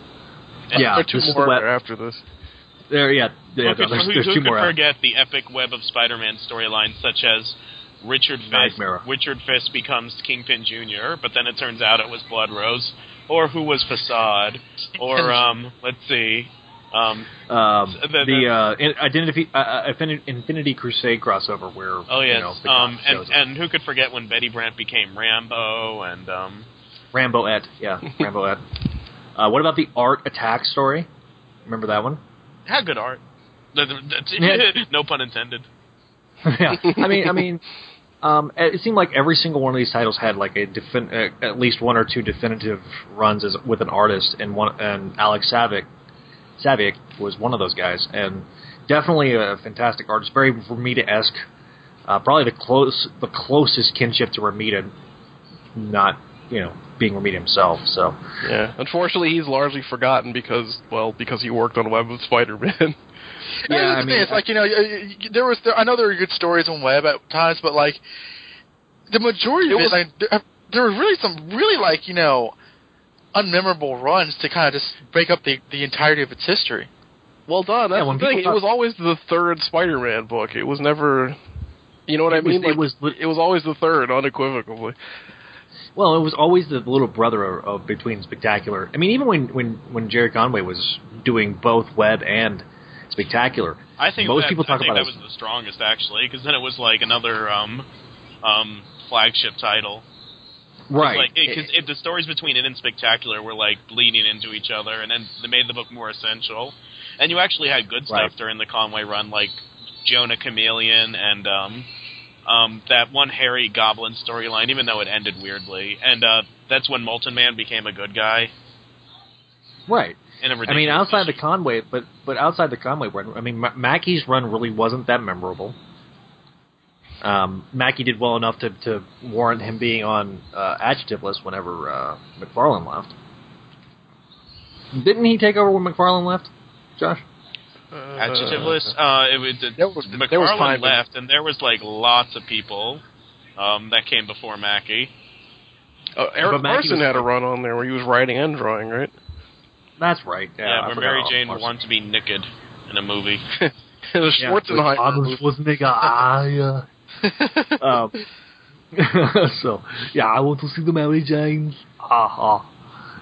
Speaker 1: yeah,
Speaker 8: There are two
Speaker 1: this is the
Speaker 8: more
Speaker 1: web.
Speaker 8: after this.
Speaker 1: There, yeah, yeah
Speaker 7: Who could,
Speaker 1: there's,
Speaker 7: who,
Speaker 1: there's
Speaker 7: who
Speaker 1: two
Speaker 7: could
Speaker 1: more. out.
Speaker 7: forget the epic web of Spider-Man storylines, such as Richard Fisk,
Speaker 1: Nightmare.
Speaker 7: Richard Fisk becomes Kingpin Jr., but then it turns out it was Blood Rose. or who was Facade, or um, let's see, um,
Speaker 1: Um,
Speaker 7: The-
Speaker 1: the
Speaker 7: the-
Speaker 1: uh, in- Identity uh, uh, Infinity Crusade crossover where
Speaker 7: oh yes,
Speaker 1: you know, the
Speaker 7: um,
Speaker 1: cop
Speaker 7: and and who could forget when Betty Brant became Rambo, and um,
Speaker 1: Rambo Et, yeah, Rambo Et. Uh, what about the Art Attack story? Remember that one?
Speaker 7: Had good art. No pun intended.
Speaker 1: yeah, I mean, I mean, um, it seemed like every single one of these titles had like a defin- uh, at least one or two definitive runs as with an artist, and one and Alex Saviuk, Saviuk was one of those guys, and definitely a fantastic artist, very Romita esque, uh, probably the close the closest kinship to Romita, not you know being Romita himself. So
Speaker 8: Yeah. Unfortunately, he's largely forgotten because, well, because he worked on Web of Spider-Man.
Speaker 9: Yeah,
Speaker 1: Yeah,
Speaker 9: that's the
Speaker 1: I mean,
Speaker 9: It's like you know, y- y- there was. There, I know there were good stories on web at times, but like the majority of
Speaker 8: It
Speaker 9: it,
Speaker 8: was-
Speaker 9: like there, uh, there were really some really like you know unmemorable runs to kind of just break up the the entirety of its history.
Speaker 8: well done. That's
Speaker 1: Yeah, when
Speaker 8: the thing.
Speaker 1: people
Speaker 8: It was always the third Spider-Man book. It was never. You know what
Speaker 1: It
Speaker 8: I
Speaker 1: was-
Speaker 8: mean?
Speaker 1: it was-
Speaker 8: it was always the third, unequivocally.
Speaker 1: Well, it was always the little brother of, of between Spectacular. I mean, even when when when Gerry Conway was doing both Web and Spectacular,
Speaker 7: I think
Speaker 1: most
Speaker 7: that,
Speaker 1: people talk
Speaker 7: I
Speaker 1: about
Speaker 7: that
Speaker 1: it.
Speaker 7: was the strongest actually, because then it was like another um, um, flagship title.
Speaker 1: right.
Speaker 7: Like, because it, the stories between it and Spectacular were like bleeding into each other, and then they made the book more essential. And you actually had good stuff
Speaker 1: Right.
Speaker 7: during the Conway run, like Jonah Chameleon and um, um, that one Harry Goblin storyline, even though it ended weirdly. And uh, that's when Molten Man became a good guy.
Speaker 1: right.
Speaker 7: In a
Speaker 1: I mean, outside the. Conway, but but outside the Conway run, I mean, Ma- Mackie's run really wasn't that memorable. Um, Mackie did well enough to, to warrant him being on uh, adjectiveless whenever uh, McFarlane left. Didn't he take over when McFarlane left, Josh?
Speaker 7: Adjective list. Uh, it was
Speaker 8: There was-
Speaker 7: McFarlane
Speaker 8: there was time.
Speaker 7: left, and there was like lots of people um, that came before Mackie.
Speaker 8: Uh, Erik
Speaker 1: But Mackie Larsen
Speaker 8: had a run on there where he was writing and drawing, right?
Speaker 1: That's right. Yeah,
Speaker 7: Yeah, where Mary Jane
Speaker 1: about
Speaker 7: would to be naked in a movie.
Speaker 8: the
Speaker 1: Yeah,
Speaker 8: Schwarzenegger.
Speaker 1: with Arnold
Speaker 8: movie.
Speaker 1: Schwarzenegger. Ah, yeah. um, so yeah, I want to see the Mary Jane. Ha ha.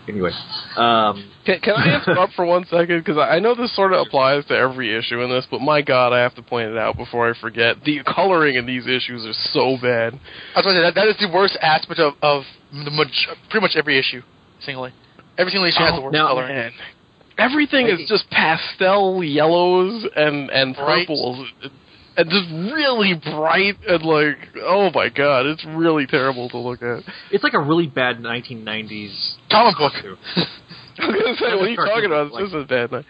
Speaker 1: Anyway, um,
Speaker 8: Can, can I interrupt for one second? Because I I know this sort of applies to every issue in this, but my God, I have to point it out before I forget. The coloring in these issues are so bad.
Speaker 9: I was going to say that that is the worst aspect of of the maj- pretty much every issue, singly. Every single issue has the worst
Speaker 1: now-
Speaker 9: coloring.
Speaker 8: Man. Everything is just pastel yellows and and
Speaker 9: Bright.
Speaker 8: purples, and just really bright and like, oh my God, it's really terrible to look at.
Speaker 1: it's like a really bad 1990s
Speaker 9: Comic book.
Speaker 8: I was gonna say, what are you talking about? This is bad. night.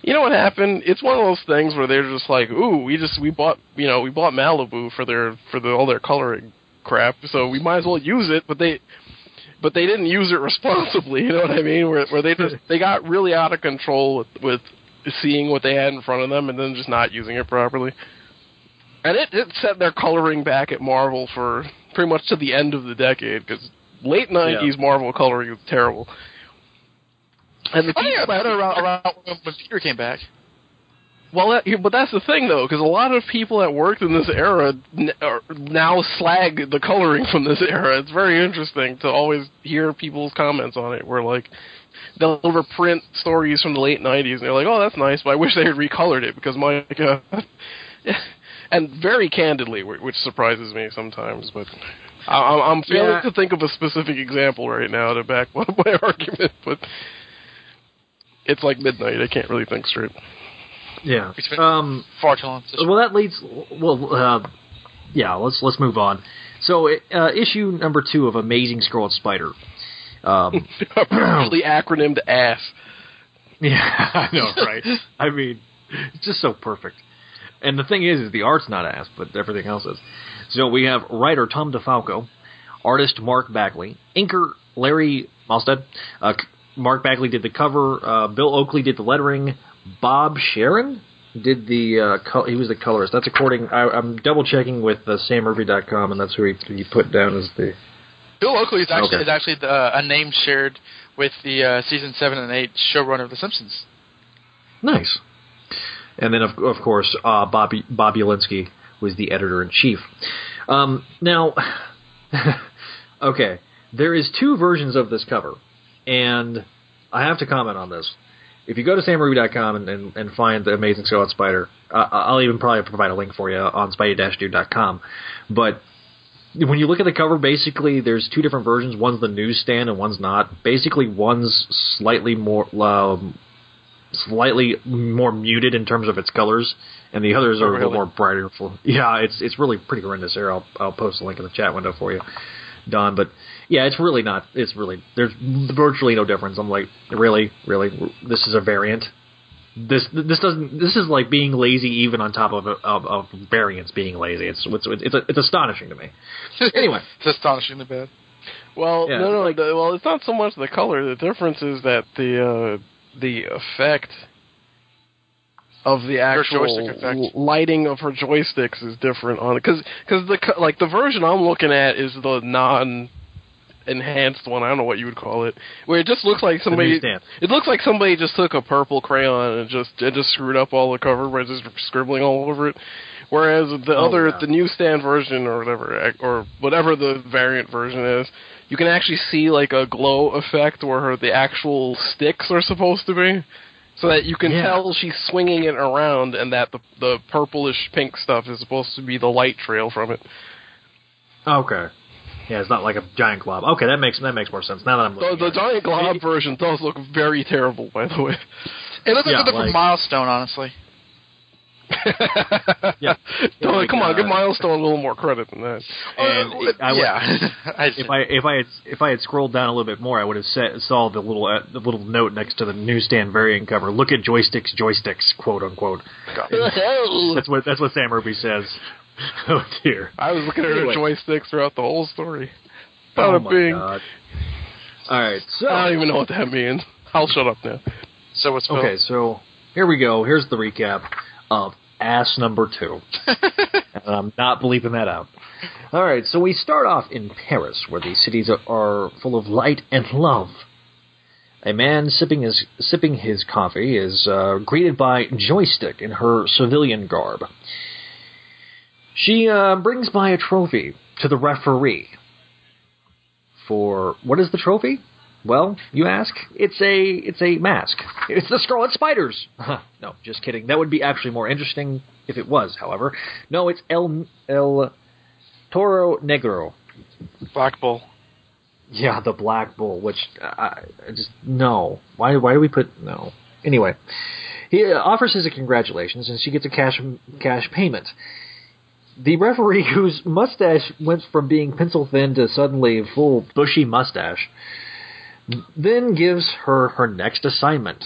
Speaker 8: You know what happened? It's one of those things where they're just like, "Ooh, we just we bought you know we bought Malibu for their for the, all their coloring crap, so we might as well use it." But they but they didn't use it responsibly. You know what I mean? Where where they just they got really out of control with with seeing what they had in front of them and then just not using it properly. And it, it set their coloring back at Marvel for pretty much to the end of the decade because late '90s Marvel coloring was terrible. And the oh,
Speaker 9: I think
Speaker 8: people
Speaker 9: it
Speaker 8: that
Speaker 9: better around, around when, Peter came back.
Speaker 8: well, that, but that's the thing though, because a lot of people that worked in this era n- are now slag the coloring from this era. It's very interesting to always hear people's comments on it. Where like they'll reprint stories from the late '90s, and they're like, "Oh, that's nice, but I wish they had recolored it because my." God. and very candidly, which surprises me sometimes, but. I- I'm I'm failing
Speaker 1: Yeah.
Speaker 8: to think of a specific example right now to back up my argument, but it's like midnight. I can't really think straight.
Speaker 1: Yeah.
Speaker 9: It's been
Speaker 1: Um,
Speaker 9: far too long.
Speaker 1: well, that leads. Well, uh, yeah. Let's let's move on. So, uh, issue number two of Amazing Scarlet Spider. Um,
Speaker 8: acronymed ass.
Speaker 1: yeah, I know, right? I mean, it's just so perfect. And the thing is, is the art's not ass, but everything else is. So we have writer Tom DeFalco, artist Mark Bagley, inker Larry Mahlstedt. Uh, Mark Bagley did the cover. Uh, Bill Oakley did the lettering. Bob Sharen did the. Uh, col- he was the colorist. That's according. I, I'm double checking with uh, SamMurphy.com, and that's who he, he put down as the.
Speaker 9: Bill Oakley is actually
Speaker 1: Okay.
Speaker 9: is actually the, uh, a name shared with the uh, season seven and eight showrunner of The Simpsons.
Speaker 1: Nice. And then, of, of course, uh, Bobby Bobby Alinsky was the editor in chief. Um, now, okay, there is two versions of this cover. and I have to comment on this. If you go to samruby.com and, and, and find the Amazing Scarlet Spider, uh, I'll even probably provide a link for you on spidey-dude.com. But when you look at the cover, basically there's two different versions. One's the newsstand and one's not. Basically, one's slightly more um, slightly more muted in terms of its colors, and the others are a little more brighter. Yeah, it's it's really pretty horrendous. Here, I'll I'll post a link in the chat window for you, Don. But yeah, it's really not. It's really there's virtually no difference. I'm like, really, really, this is a variant. This this doesn't. This is like being lazy, even on top of of, of variants being lazy. It's it's it's it's astonishing to me. Anyway,
Speaker 9: it's astonishing astonishingly bad.
Speaker 8: Well,
Speaker 1: Yeah,
Speaker 8: no, no.
Speaker 1: like-
Speaker 8: the, well, it's not so much the color. The difference is that the uh, the effect of the actual
Speaker 9: joystick effect.
Speaker 8: l- lighting of her joysticks is different on it because because the like the version I'm looking at is the non enhanced one. I don't know what you would call it, where it just looks like somebody. It looks like somebody just took a purple crayon and just and just screwed up all the cover by just scribbling all over it. Whereas the
Speaker 1: Oh,
Speaker 8: other,
Speaker 1: yeah.
Speaker 8: the newsstand version or whatever, or whatever the variant version is, you can actually see like a glow effect where the actual sticks are supposed to be, so that you can
Speaker 1: Yeah.
Speaker 8: tell she's swinging it around, and that the the purplish pink stuff is supposed to be the light trail from it.
Speaker 1: okay. Yeah, it's not like a giant glob. Okay, that makes that makes more sense now that I'm
Speaker 8: The,
Speaker 1: looking.
Speaker 8: the
Speaker 1: at it.
Speaker 8: giant glob version does look very terrible, by the way.
Speaker 9: It looks like a different
Speaker 1: like-
Speaker 9: milestone, honestly.
Speaker 1: Yeah.
Speaker 8: Don't-
Speaker 1: like,
Speaker 8: come on,
Speaker 1: uh,
Speaker 8: give Milestone a little more credit than that.
Speaker 1: And
Speaker 9: Uh,
Speaker 1: it- I would-
Speaker 9: yeah. I
Speaker 1: if I if I had if I had scrolled down a little bit more, I would have set, saw the little uh, the little note next to the newsstand variant cover. Look at joysticks, joysticks, quote unquote. That's what that's what Sam Ruby says. oh dear.
Speaker 8: I was looking at her
Speaker 1: Anyway.
Speaker 8: joysticks throughout the whole story.
Speaker 1: Oh my
Speaker 8: bing.
Speaker 1: god. All right, so
Speaker 8: I don't even know what that means. I'll shut up now.
Speaker 9: so what's Phil?
Speaker 1: okay, so here we go. Here's the recap of ass number two. and I'm not bleeping that out. All right, so we start off in Paris, where the cities are, are full of light and love. A man sipping his sipping his coffee is uh, greeted by Joystick in her civilian garb. She uh, brings by a trophy to the referee. For what is the trophy? Well, you ask. It's a it's a mask. It's the Scarlet Spiders. no, just kidding. That would be actually more interesting if it was. However, no, it's El El Toro Negro.
Speaker 9: Black Bull.
Speaker 1: Yeah, the Black Bull. Which I, I just no. Why why do we put no? Anyway, he uh, offers his congratulations, and she gets a cash cash payment. The referee, whose mustache went from being pencil thin to suddenly full bushy mustache, then gives her her next assignment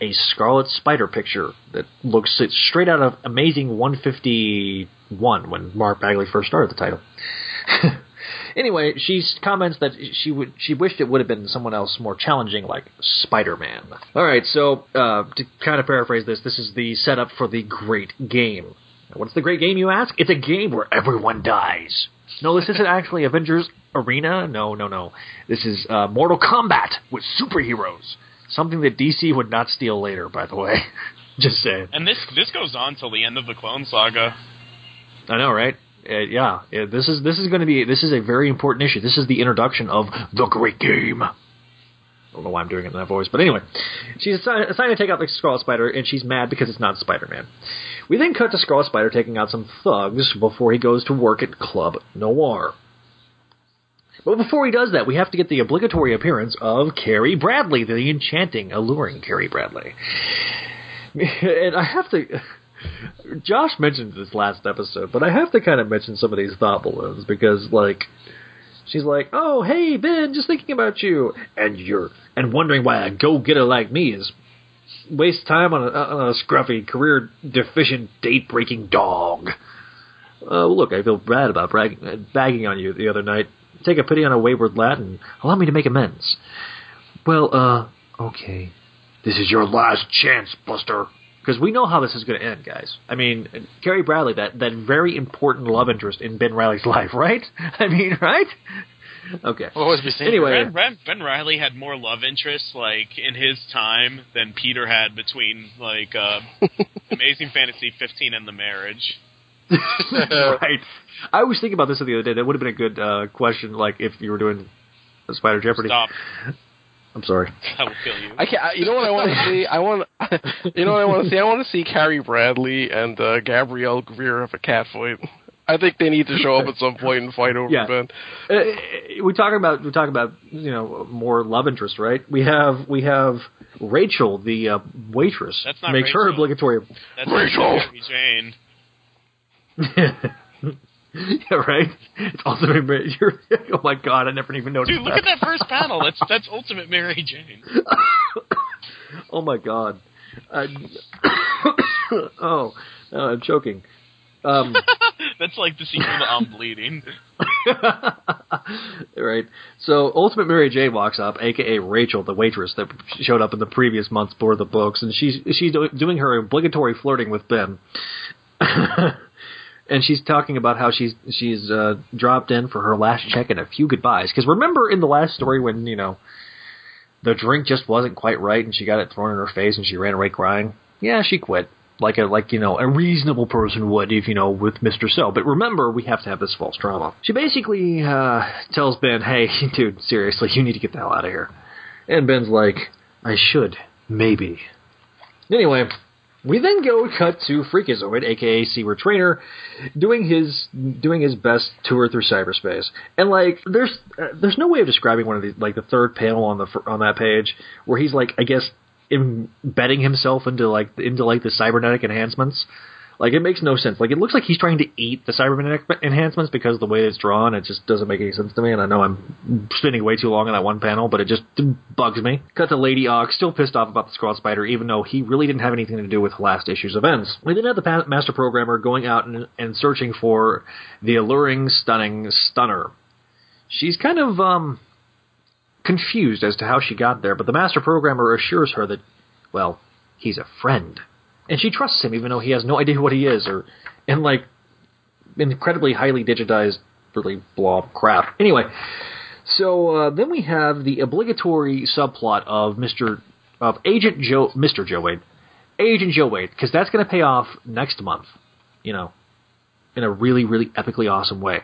Speaker 1: a Scarlet Spider picture that looks straight out of Amazing 151 when Mark Bagley first started the title. anyway, she comments that she would she wished it would have been someone else more challenging, like Spider Man. All right, so uh, to kind of paraphrase this, this is the setup for the great game. What's the great game, you ask? It's a game where everyone dies. No, this isn't actually Avengers Arena. No, no, no. This is uh, Mortal Kombat with superheroes. Something that DC would not steal later, by the way. Just saying.
Speaker 7: And this this goes on till the end of the Clone Saga.
Speaker 1: I know, right? Uh, yeah, yeah, this is this is going to be this is a very important issue. This is the introduction of the great game. I don't know why I'm doing it in that voice, but anyway, she's assigned, to take out the Scarlet Spider, and she's mad because it's not Spider-Man. We then cut to Scarlet Spider taking out some thugs before he goes to work at Club Noir. But before he does that, we have to get the obligatory appearance of Carrie Bradley, the enchanting, alluring Carrie Bradley. And I have to. Josh mentioned this last episode, but I have to kind of mention some of these thought balloons because, like, she's like, "Oh, hey Ben, just thinking about you," and you're and wondering why a go-getter like me is waste time on a, on a scruffy, career deficient, date breaking dog. Uh, look, I feel bad about bragging, bagging on you the other night. Take a pity on a wayward lad and allow me to make amends. Well, uh, okay. This is your last chance, Buster. Because we know how this is going to end, guys. I mean, Carrie Bradley, that, that very important love interest in Ben Riley's life, right? I mean, right? Okay.
Speaker 9: We'll always be seeing
Speaker 1: Anyway,
Speaker 7: Ben, Ben, ben Riley had more love interests like in his time than Peter had between like uh, Amazing Fantasy 15 and The Marriage.
Speaker 1: right. I was thinking about this the other day. That would have been a good uh, question, like if you were doing Spider Jeopardy.
Speaker 7: Stop.
Speaker 1: I'm sorry.
Speaker 7: I will kill you.
Speaker 8: I can't. I- You know what I want to see? I want. You know what I want to see? I want to see Carrie Bradley and uh, Gabrielle Greer have a cat fight. I think they need to show up at some point and fight over
Speaker 1: Yeah.
Speaker 8: Ben.
Speaker 1: Uh, we talk about we talk about you know more love interest, right? We have we have Rachel, the uh, waitress,
Speaker 7: That's not
Speaker 1: makes her obligatory.
Speaker 7: That's
Speaker 8: Rachel!
Speaker 7: Jane.
Speaker 1: yeah, right. It's ultimate. Mar- You're, oh my god, I never even noticed
Speaker 7: Dude, look
Speaker 1: that.
Speaker 7: at that first panel. That's that's Ultimate Mary Jane.
Speaker 1: Oh my god. I, oh, oh, I'm choking. Um,
Speaker 7: That's like the sequel to I'm Bleeding.
Speaker 1: right. So Ultimate Mary Jane walks up, aka Rachel, the waitress that showed up in the previous month's board of the books, and she's she's doing her obligatory flirting with Ben. And she's talking about how she's she's uh, dropped in for her last check and a few goodbyes. Because remember in the last story when you know the drink just wasn't quite right and she got it thrown in her face and she ran away crying. Yeah, she quit like a like you know a reasonable person would if you know with Mister So. But remember, we have to have this false drama. She basically uh, tells Ben, "Hey, dude, seriously, you need to get the hell out of here." And Ben's like, "I should, maybe." Anyway, we then go cut to Freakazoid, aka Seward Trainer, doing his doing his best tour through cyberspace. And like, there's uh, there's no way of describing one of these like the third panel on the on that page where he's like, I guess, embedding himself into like into like the cybernetic enhancements. Like it makes no sense. Like it looks like he's trying to eat the cybernetic enhancements because the way it's drawn, it just doesn't make any sense to me. And I know I'm spending way too long on that one panel, but it just bugs me. Cut to Lady Ox, still pissed off about the Scarlet Spider, even though he really didn't have anything to do with last issue's events. We then have the pa- Master Programmer going out and, and searching for the alluring, stunning Stunner. She's kind of um confused as to how she got there, but the Master Programmer assures her that, well, he's a friend and she trusts him even though he has no idea what he is or and like incredibly highly digitized really blob crap. Anyway so uh, then we have the obligatory subplot of mr of agent joe mr joe wade. Agent joe wade because that's going to pay off next month you know in a really really epically awesome way.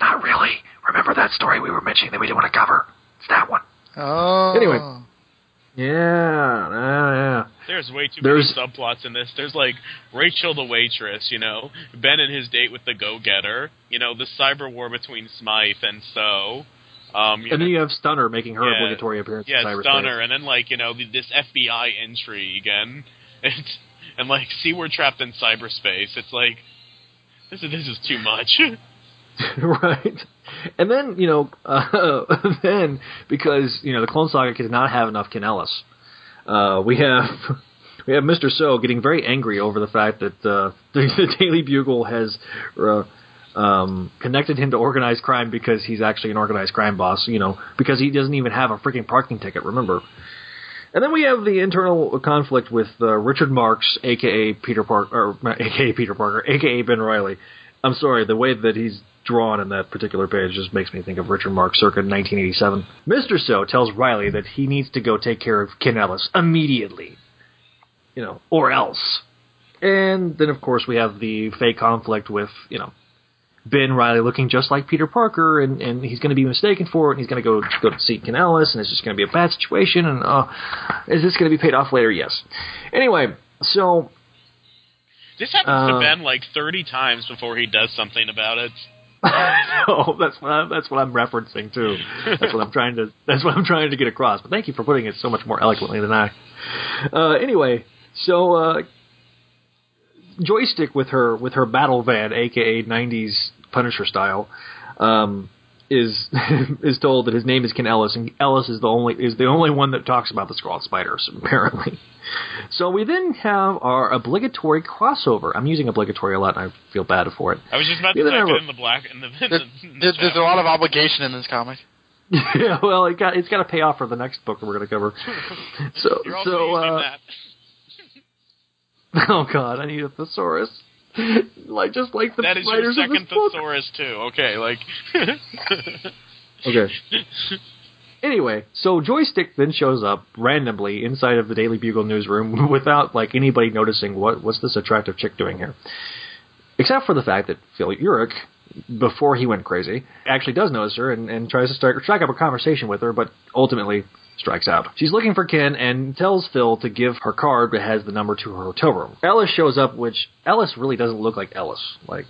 Speaker 1: Not really. Remember that story we were mentioning that we didn't want to cover? It's that one.
Speaker 9: Oh.
Speaker 1: Anyway. Yeah yeah, yeah.
Speaker 7: There's way too
Speaker 1: There's-
Speaker 7: many subplots in this. There's like Rachel the waitress, you know, Ben and his date with the go-getter, you know, the cyber war between Smythe and So. Um,
Speaker 1: and
Speaker 7: know,
Speaker 1: then you have Stunner making her
Speaker 7: Yeah.
Speaker 1: obligatory appearance
Speaker 7: yeah,
Speaker 1: in cyberspace.
Speaker 7: Stunner, and then like you know the, this FBI entry again, and, and like Seward trapped in cyberspace. It's like this is this is too much.
Speaker 1: right? And then you know, uh, then because you know the Clone Saga did not have enough Ken Ellis, uh, we have we have Mister So getting very angry over the fact that uh, the, the Daily Bugle has. Uh, um, connected him to organized crime because he's actually an organized crime boss, you know, because he doesn't even have a freaking parking ticket, remember? And then we have the internal conflict with uh, Richard Marx, aka Peter Parker, or aka Peter Parker, aka Ben Riley. I'm sorry, the way that he's drawn in that particular page just makes me think of Richard Marx circa 1987. Mr. So tells Riley that he needs to go take care of Ken Ellis immediately. You know, or else. And then, of course, we have the fake conflict with, you know, Ben Riley looking just like Peter Parker, and, and he's going to be mistaken for it, and he's going to go go to see Ken Ellis, and it's just going to be a bad situation, and uh, is this going to be paid off later? Yes. Anyway, so
Speaker 7: this happens
Speaker 1: Uh,
Speaker 7: to Ben like 30 times before he does something about it.
Speaker 1: so that's what I, that's what I'm referencing too. That's what I'm trying to that's what I'm trying to get across. But thank you for putting it so much more eloquently than I. Uh, anyway, so uh, joystick with her with her battle van, aka '90s Punisher style, um, is is told that his name is Ken Ellis, and Ellis is the only is the only one that talks about the Scarlet Spiders apparently. So we then have our obligatory crossover. I'm using obligatory a lot, and I feel bad for it.
Speaker 7: I was just about to
Speaker 1: Yeah,
Speaker 7: say
Speaker 1: then I
Speaker 7: it
Speaker 1: wrote-
Speaker 7: in the black in the, in
Speaker 9: There-
Speaker 7: the, in the
Speaker 9: there- there's a lot of obligation in this comic.
Speaker 1: yeah, well, it got it's got to pay off for the next book that we're going to cover. So,
Speaker 7: You're also
Speaker 1: so uh,
Speaker 7: that.
Speaker 1: oh god, I need a thesaurus, like just like the
Speaker 7: That is your
Speaker 1: writers of
Speaker 7: second
Speaker 1: this book.
Speaker 7: thesaurus too. Okay, like
Speaker 1: Okay. Anyway, so joystick then shows up randomly inside of the Daily Bugle newsroom without like anybody noticing what what's this attractive chick doing here, except for the fact that Phil Urich, before he went crazy, actually does notice her and, and tries to start strike up a conversation with her, but ultimately strikes out. She's looking for Ken and tells Phil to give her card that has the number to her hotel room. Ellis shows up, which Ellis really doesn't look like Ellis. Like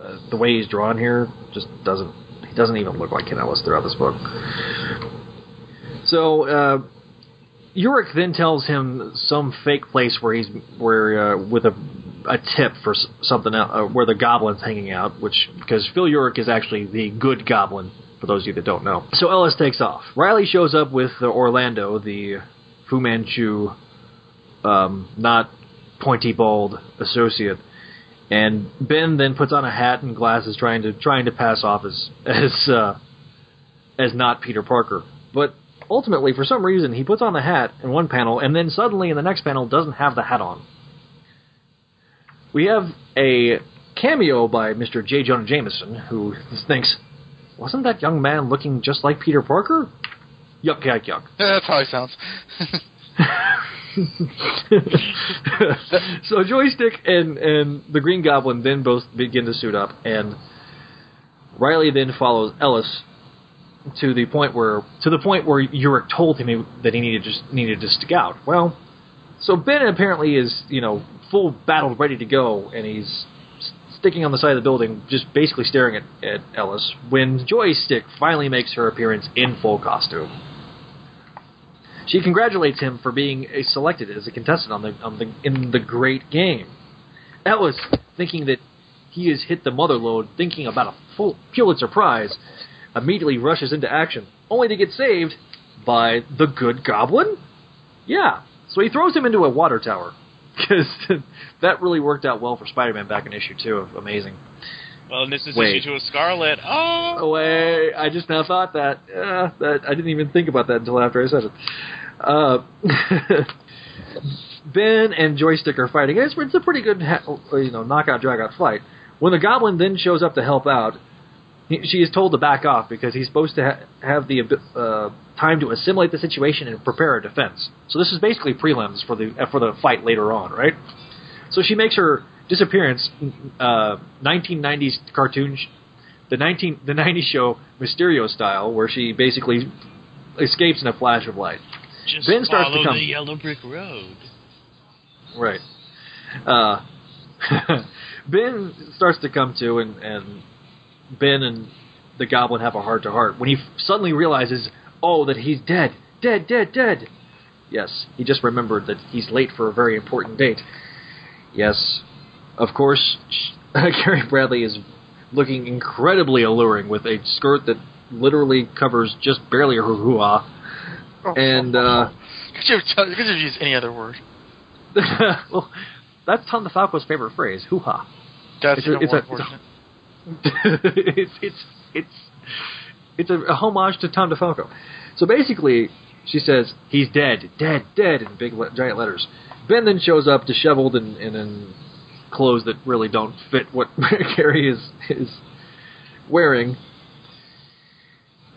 Speaker 1: uh, the way he's drawn here just doesn't. He doesn't even look like Ken Ellis throughout this book. So uh, Urich then tells him some fake place where he's where uh, with a a tip for something else, uh, where the goblin's hanging out, which because Phil Urich is actually the good goblin for those of you that don't know. So Ellis takes off. Riley shows up with uh, Orlando, the Fu Manchu, um, not pointy bald associate, and Ben then puts on a hat and glasses, trying to trying to pass off as as uh, as not Peter Parker, but ultimately, for some reason, he puts on the hat in one panel, and then suddenly in the next panel doesn't have the hat on. We have a cameo by Mr. J. Jonah Jameson, who thinks, "Wasn't that young man looking just like Peter Parker?" Yuck, yuck, yuck.
Speaker 9: That's how he sounds.
Speaker 1: so Joystick and and the Green Goblin then both begin to suit up, and Riley then follows Ellis to the point where to the point where Urich told him he, that he needed just needed to stick out. Well, so Ben apparently is you know full battle ready to go, and he's sticking on the side of the building, just basically staring at, at Ellis. When Joystick finally makes her appearance in full costume. She congratulates him for being selected as a contestant on the, on the in the great game. Ellis, thinking that he has hit the mother lode, thinking about a full Pulitzer Prize, immediately rushes into action, only to get saved by the good goblin. Yeah, so he throws him into a water tower because that really worked out well for Spider-Man back in issue two of Amazing.
Speaker 7: Well, and this is
Speaker 1: Wait.
Speaker 7: issue two a Scarlet. Oh,
Speaker 1: Oh, wait, I just now thought that. Uh, that I didn't even think about that until after I said it. Uh, ben and Joystick are fighting. It's, it's a pretty good, ha- you know, knockout dragout fight. When the Goblin then shows up to help out, he, she is told to back off because he's supposed to ha- have the uh, time to assimilate the situation and prepare a defense. So this is basically prelims for the uh, for the fight later on, right? So she makes her disappearance, uh, 1990s cartoon, sh- the 19 the 90s show Mysterio style, where she basically escapes in a flash of light.
Speaker 7: just
Speaker 1: Ben starts to come.
Speaker 7: the yellow brick road.
Speaker 1: Right. Uh, ben starts to come to, and, and Ben and the Goblin have a heart to heart when he f- suddenly realizes, oh, that he's dead, dead, dead, dead. Yes, he just remembered that he's late for a very important date. Yes, of course, Carrie Bradley is looking incredibly alluring with a skirt that literally covers just barely her hoo-ha. And, uh,
Speaker 9: could you could you use any other word?
Speaker 1: well, that's Tom the DeFalco's favorite phrase, hoo-ha.
Speaker 9: That's
Speaker 1: It's a- it's a- it's a-. it's it's it's it's a, a homage to Tom DeFalco. So basically, she says he's dead, dead, dead in big le- giant letters. Ben then shows up disheveled and, and in clothes that really don't fit what Carrie is is wearing.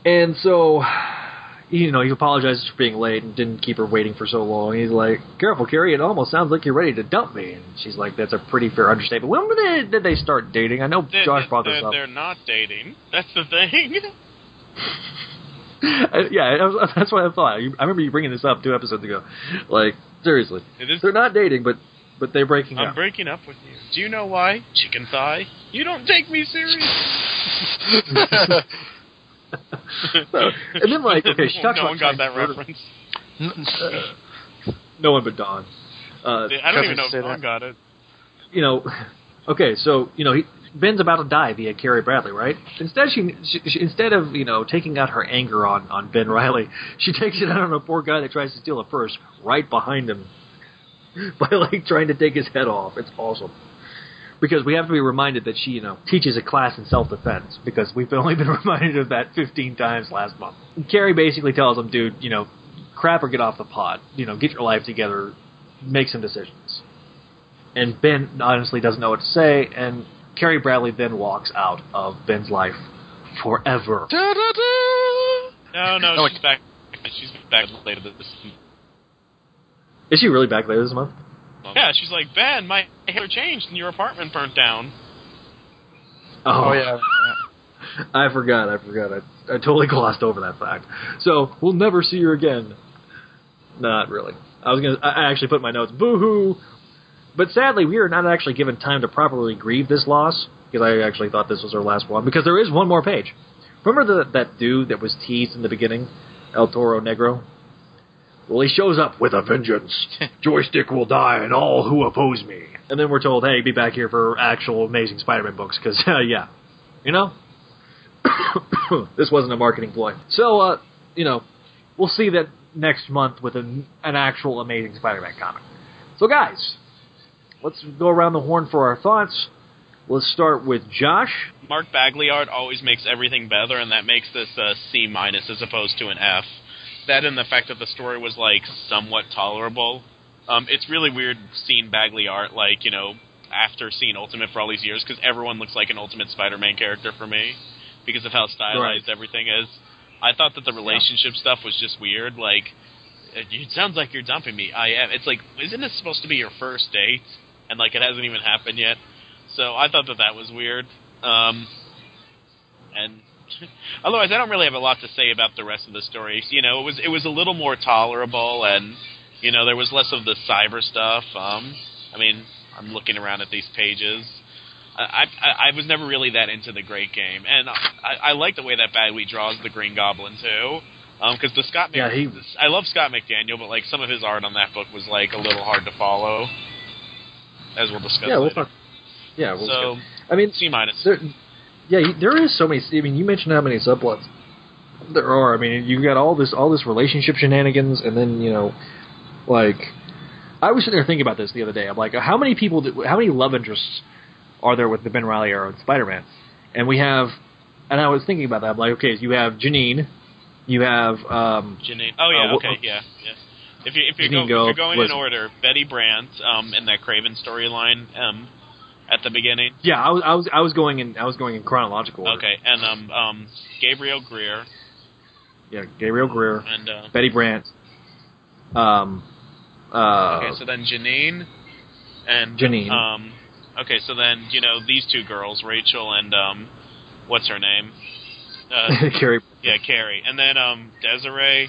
Speaker 1: And so, you know, he apologizes for being late and didn't keep her waiting for so long. He's like, "Careful, Carrie. It almost sounds like you're ready to dump me." And she's like, "That's a pretty fair understatement." When did they, did they start dating? I know
Speaker 7: They,
Speaker 1: Josh brought this up.
Speaker 7: they're not dating. That's the thing.
Speaker 1: Uh, yeah, that's what I thought. I remember you bringing this up two episodes ago. Like, seriously, they're not dating, but but they're breaking up.
Speaker 7: I'm breaking up with you. Do you know why? Chicken thigh. You don't take me serious.
Speaker 1: So, and then like, okay, she talks
Speaker 7: no
Speaker 1: about
Speaker 7: one got that
Speaker 1: trying to-
Speaker 7: reference.
Speaker 1: No one but Don. Uh,
Speaker 7: I don't even know if
Speaker 9: say
Speaker 7: Don got it.
Speaker 1: you know, okay, so you know, he, Ben's about to die via Carrie Bradley, right? Instead, she, she, she instead of you know taking out her anger on on Ben Riley, she takes it out on a poor guy that tries to steal a purse right behind him by like trying to take his head off. It's awesome. Because we have to be reminded that she, you know, teaches a class in self-defense. Because we've only been reminded of that 15 times last month. Carrie basically tells him, "Dude, you know, crap or get off the pot. You know, get your life together, make some decisions." and Ben honestly doesn't know what to say, and Carrie Bradley then walks out of Ben's life forever.
Speaker 7: No, no, oh,
Speaker 9: No,
Speaker 7: she's back. She's back later this. Month.
Speaker 1: Is she really back later this month?
Speaker 7: Um, yeah, she's like, Ben, my hair changed and your apartment burnt down.
Speaker 9: Oh, oh yeah.
Speaker 1: I forgot. I forgot. I, I totally glossed over that fact. So we'll never see her again. Not really. I was gonna. I I actually put in my notes. Boo hoo. But sadly, we are not actually given time to properly grieve this loss because I actually thought this was our last one. Because there is one more page. Remember the, that dude that was teased in the beginning, El Toro Negro? Well, he shows up with a vengeance. Joystick will die, and all who oppose me. And then we're told, hey, be back here for actual Amazing Spider-Man books, because uh, yeah, you know, this wasn't a marketing ploy. So, uh, you know, we'll see that next month with an, an actual Amazing Spider-Man comic. So, guys, let's go around the horn for our thoughts. Let's start with Josh.
Speaker 7: Mark Bagley art always makes everything better, and that makes this a C minus as opposed to an F. That and the fact that the story was like somewhat tolerable. Um, it's really weird seeing Bagley art like you know after seeing Ultimate for all these years because everyone looks like an Ultimate Spider-Man character for me because of how stylized everything is. I thought that the relationship stuff was just weird. Like, it it sounds like you're dumping me. I am. It's like, isn't this supposed to be your first date? And like, it hasn't even happened yet. So I thought that that was weird. Um, and otherwise, I don't really have a lot to say about the rest of the story. You know, it was it was a little more tolerable, and you know, there was less of the cyber stuff. Um, I mean, I'm looking around at these pages. I, I I was never really that into the Great Game, and I, I like the way that Bagley draws the Green Goblin too. Because the Scott,
Speaker 1: Yeah, he-
Speaker 7: I love Scott McDaniel, but like some of his art on that book was like a little hard to follow, as we'll discuss.
Speaker 1: Yeah, we'll talk. Yeah, we'll
Speaker 7: so
Speaker 1: I mean,
Speaker 7: C minus.
Speaker 1: there, yeah, there is so many. I mean, you mentioned how many subplots there are. I mean, you got all this, all this relationship shenanigans, and then you know, like, I was sitting there thinking about this the other day. I'm like, how many people, do, how many love interests are there with the Ben Riley era and Spider-Man? And we have, and I was thinking about that. I'm like, okay, you have Janine, you have, um,
Speaker 7: Janine. Oh yeah,
Speaker 1: Uh,
Speaker 7: okay, yeah, yeah. If you if you're, go, if you're going
Speaker 1: listen.
Speaker 7: in order, Betty Brant, um, in that Kraven storyline, um, at the beginning.
Speaker 1: yeah, I was, I was, I was going in, I was going in chronological order.
Speaker 7: Okay, and um, um, Gabriel Greer
Speaker 1: Yeah, Gabriel Greer,
Speaker 7: and uh,
Speaker 1: Betty Brant, um, uh,
Speaker 7: okay, so then Janine and
Speaker 1: Janine.
Speaker 7: Um, okay, so then you know these two girls, Rachel and um, what's her name? Uh,
Speaker 1: Carrie,
Speaker 7: yeah, Carrie, and then um, Desiree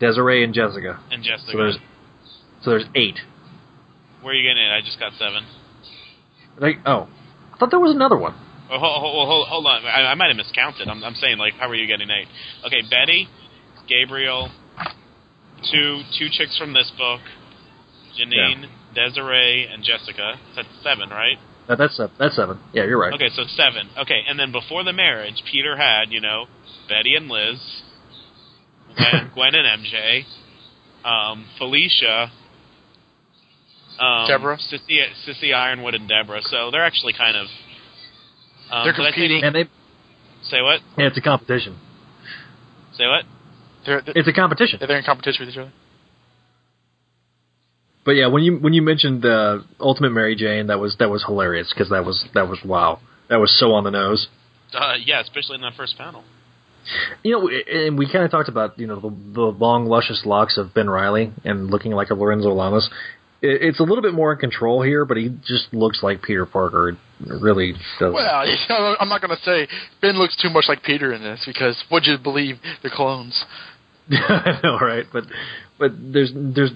Speaker 1: Desiree, and Jessica.
Speaker 7: and Jessica.
Speaker 1: So there's so there's eight.
Speaker 7: Where are you getting it? I just got seven.
Speaker 1: Like oh, I thought there was another one.
Speaker 7: Oh, hold, hold, hold, on. I, I might have miscounted. I'm, I'm saying like, how are you getting eight? Okay, Betty, Gabriel, two two chicks from this book, Janine, Desiree, and Jessica. That's seven, right?
Speaker 1: Uh, that's seven. That's seven. Yeah, you're right.
Speaker 7: Okay, so seven. Okay, and then before the marriage, Peter had you know Betty and Liz, Gwen, Gwen and MJ, um, Felicia. Um,
Speaker 9: Deborah?
Speaker 7: Sissy, Sissy Ironwood and Deborah. So they're actually kind of. Um,
Speaker 9: They're
Speaker 7: but I think-
Speaker 9: competing.
Speaker 1: And they,
Speaker 7: Say what?
Speaker 1: yeah, it's a competition.
Speaker 7: Say what?
Speaker 9: They're, they're,
Speaker 1: It's a competition.
Speaker 9: they're in competition with each other.
Speaker 1: But yeah, when you when you mentioned the Ultimate Mary Jane, that was that was hilarious because that was that was wow, that was so on the nose.
Speaker 7: Uh, yeah, especially in that first panel.
Speaker 1: You know, and we kind of talked about you know the, the long luscious locks of Ben Riley and looking like a Lorenzo Lamas. It, it's a little bit more in control here, but he just looks like Peter Parker. It really does.
Speaker 9: Well, you know, I'm not going to say Ben looks too much like Peter in this because would you believe the clones?
Speaker 1: I know, right? But but there's there's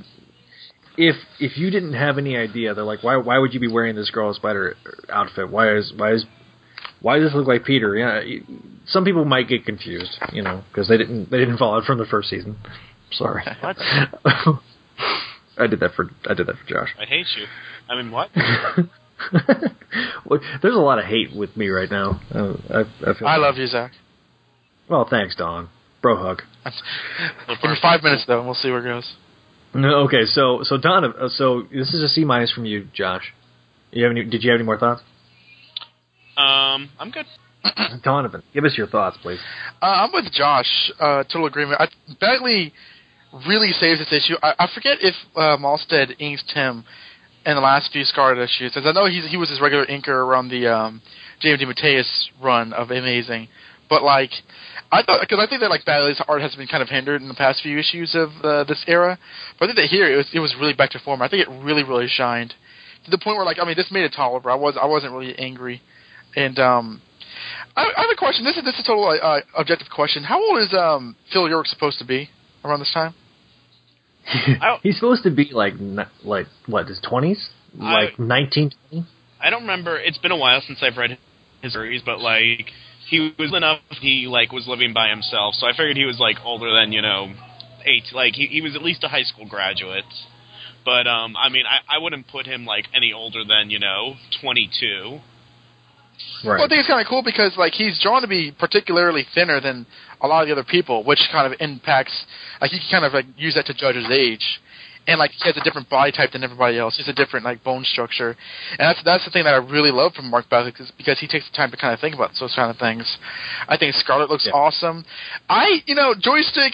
Speaker 1: if if you didn't have any idea, they're like, why why would you be wearing this girl spider outfit? Why is why is why does this look like Peter? Yeah, you- some people might get confused, you know, because they didn't they didn't follow it from the first season. Sorry,
Speaker 7: What?
Speaker 1: I did that for I did that for Josh.
Speaker 7: I hate you. I mean, what?
Speaker 1: There's a lot of hate with me right now. Uh, I, I, feel
Speaker 9: I love you, Zach.
Speaker 1: Well, thanks, Don. Bro hug.
Speaker 9: Give me five minutes though, and we'll see where it goes.
Speaker 1: No, okay, so so Don, uh, so this is a C minus from you, Josh. You have any? Did you have any more thoughts?
Speaker 7: Um, I'm good.
Speaker 1: Donovan, give us your thoughts, please.
Speaker 9: Uh, I'm with Josh. Uh, total agreement. I, Bagley really saves this issue. I, I forget if uh, Mahlstedt inked him in the last few Scarlet issues, I know he's, he was his regular inker around the um, James DeMatteis run of Amazing. But like, I thought because I think that like Bagley's art has been kind of hindered in the past few issues of uh, this era. But I think that here it was it was really back to form. I think it really really shined to the point where like I mean this made it tolerable. I was I wasn't really angry, and um, I, I have a question. This is this is a total uh, objective question. How old is um, Phil York supposed to be around this time?
Speaker 1: He's supposed to be like like what his twenties, like nineteen twenty.
Speaker 7: I don't remember. It's been a while since I've read his series, but like he was enough. He like was living by himself, so I figured he was like older than you know eight. Like he he was at least a high school graduate. But um, I mean, I, I wouldn't put him like any older than you know twenty two.
Speaker 1: Right.
Speaker 9: Well, I think it's kind of cool because like he's drawn to be particularly thinner than a lot of the other people, which kind of impacts. Like he can kind of like use that to judge his age, and like he has a different body type than everybody else. He's a different like bone structure, and that's that's the thing that I really love from Mark Bagley is because he takes the time to kind of think about those kind of things. I think Scarlet looks
Speaker 1: Yeah.
Speaker 9: awesome. I you know joystick.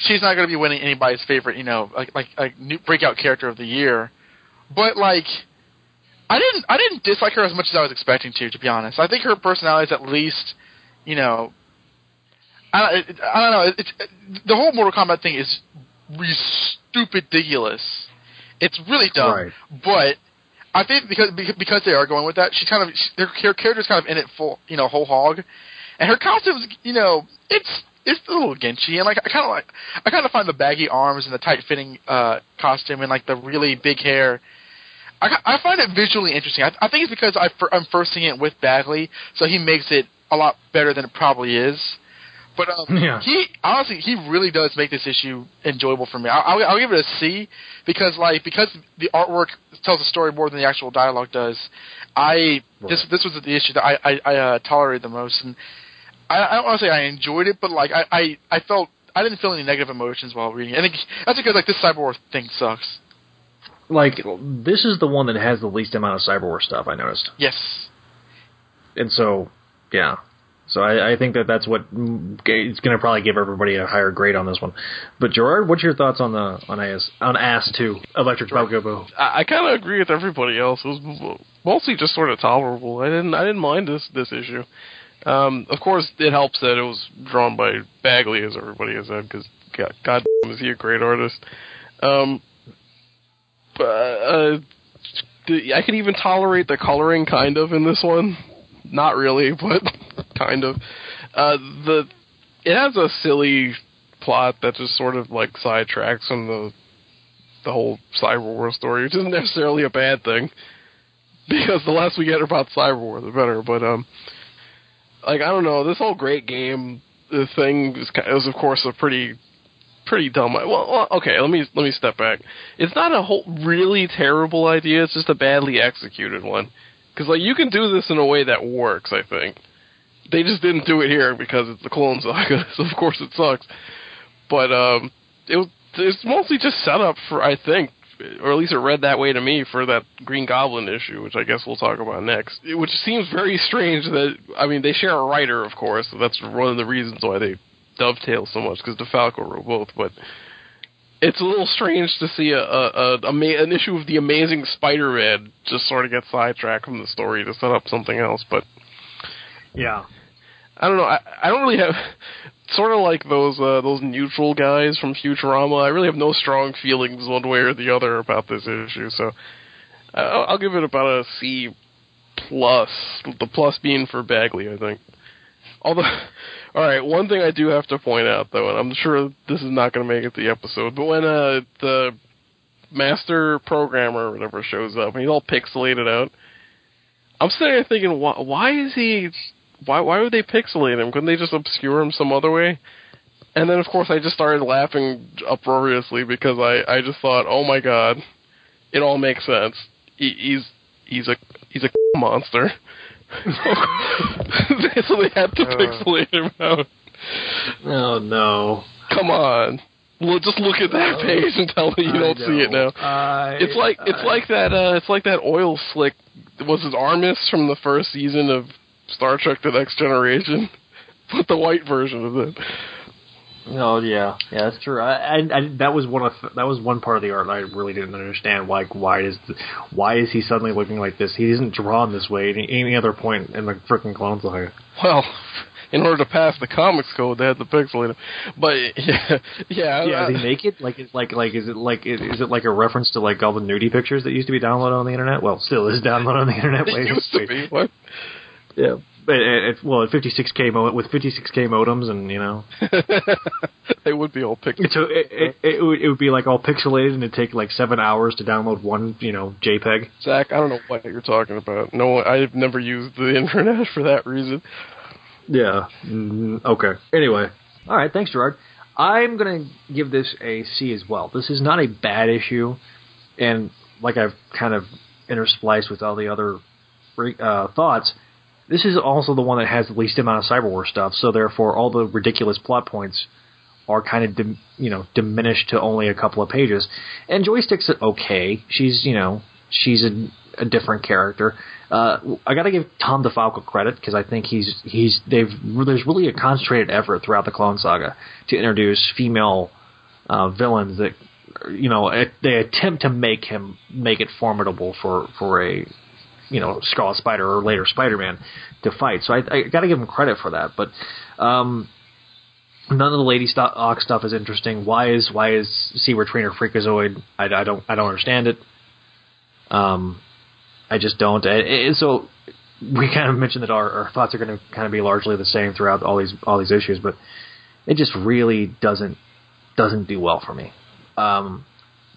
Speaker 9: She's not going to be winning anybody's favorite, you know, like like like new breakout character of the year, but like I didn't I didn't dislike her as much as I was expecting to. To be honest, I think her personality is at least, you know, I it, I don't know. It's the whole Mortal Kombat thing is really stupid ridiculous. It's really dumb,
Speaker 1: Right.
Speaker 9: but I think because because- they are going with that, she kind of she, her, her character's kind of in it full, you know, whole hog, and her costume's, you know, it's it's a little ginchy, and like I kind of like I kind of find the baggy arms and the tight fitting uh costume and like the really big hair. I, I find it visually interesting. I, I think it's because I, I'm first seeing it with Bagley, so he makes it a lot better than it probably is. But um,
Speaker 1: Yeah.
Speaker 9: he honestly he really does make this issue enjoyable for me. I, I'll, I'll give it a C because like because the artwork tells the story more than the actual dialogue does. I this this was the issue that I I, I uh, tolerated the most, and I, I don't want to say I enjoyed it, but like I, I I felt I didn't feel any negative emotions while reading it. I think that's because like this Cyber War thing sucks.
Speaker 1: Like this is the one that has the least amount of cyber war stuff I noticed,
Speaker 9: Yes.
Speaker 1: and so yeah. So I, I think that that's what it's going to probably give everybody a higher grade on this one. But Gerard, what's your thoughts on the on AS on Ass Two Electric Bugaboo?
Speaker 8: I, I kind of agree with everybody else. It was mostly just sort of tolerable. I didn't I didn't mind this this issue. Um, of course, it helps that it was drawn by Bagley, as everybody has said, because God, God damn, is he a great artist. Um, but uh, I could even tolerate the coloring, kind of, in this one. Not really, but kind of. Uh, the it has a silly plot that just sort of like sidetracks from the the whole Cyber War story, which isn't necessarily a bad thing. Because the less we get about Cyber War, the better. But um, like I don't know, this whole great game the thing is, is of course a pretty pretty dumb. Well, okay, let me let me step back. It's not a whole really terrible idea. It's just a badly executed one. Because like you can do this in a way that works. I think they just didn't do it here because it's the Clone Saga. So of course it sucks. But um, it was it's mostly just set up for I think, or at least it read that way to me for that Green Goblin issue, which I guess we'll talk about next. Which seems very strange that I mean they share a writer, of course. So that's one of the reasons why they dovetail so much because DeFalco wrote both, but. It's a little strange to see a, a, a, a an issue of the Amazing Spider-Man just sort of get sidetracked from the story to set up something else. But
Speaker 1: Yeah.
Speaker 8: I don't know. I, I don't really have sort of like those uh, those neutral guys from Futurama. I really have no strong feelings one way or the other about this issue. So I'll, I'll give it about a C plus. The plus being for Bagley, I think. Although, all right, one thing I do have to point out though, and I'm sure this is not going to make it the episode, but when uh the master programmer or whatever shows up and he's all pixelated out, I'm sitting there thinking, why, why is he why why would they pixelate him? Couldn't they just obscure him some other way? And then of course I just started laughing uproariously because I I just thought, oh my god, it all makes sense. He, he's he's a he's a monster. So they had to pixelate him out.
Speaker 1: Oh no.
Speaker 8: Come on. Well, just look at that page and tell me you
Speaker 1: I
Speaker 8: don't see it now.
Speaker 1: I-
Speaker 8: It's like it's
Speaker 1: I-
Speaker 8: like that uh it's like that oil slick was it Armus from the first season of Star Trek the Next Generation? But the white version of it.
Speaker 1: Oh yeah, yeah, that's true. I, I, I that was one of that was one part of the art I really didn't understand. Like, why is why is he suddenly looking like this? He isn't drawn this way at any, any other point in the freaking Clone Saga.
Speaker 8: Well, in order to pass the comics code, they had to pixelate him. But yeah, yeah,
Speaker 1: Yeah, does he make it? Like, it's like, like, is it like, is, is it like a reference to like all the nudie pictures that used to be downloaded on the internet? Well, still is downloaded on the internet.
Speaker 8: it
Speaker 1: Wait,
Speaker 8: used to be. What?
Speaker 1: Yeah, at, at, well at 56k mo- with 56k modems and you know
Speaker 8: they would be all pixelated.
Speaker 1: so it, it, it, would, it would be like all pixelated and it'd take like seven hours to download one you know JPEG.
Speaker 8: Zach, I don't know what you're talking about. No, I've never used the internet for that reason.
Speaker 1: Yeah. Mm, okay. Anyway, all right. Thanks, Gerard. I'm gonna give this a C as well. This is not a bad issue, and like I've kind of interspliced with all the other uh, thoughts, this is also the one that has the least amount of cyber war stuff. So therefore, all the ridiculous plot points are kind of dim, you know diminished to only a couple of pages. And Joystick's okay. She's you know she's a, a different character. Uh, I got to give Tom DeFalco credit because I think he's he's they've there's really a concentrated effort throughout the Clone Saga to introduce female uh, villains that you know they attempt to make him make it formidable for for a you know Scarlet Spider or later Spider Man to fight. So I, I got to give him credit for that. But um, none of the Lady Ox stuff is interesting. Why is why is Cyber Trainer Freakazoid? I, I don't I don't understand it. Um, I just don't. And so we kind of mentioned that our, our thoughts are going to kind of be largely the same throughout all these all these issues, but it just really doesn't doesn't do well for me. Um,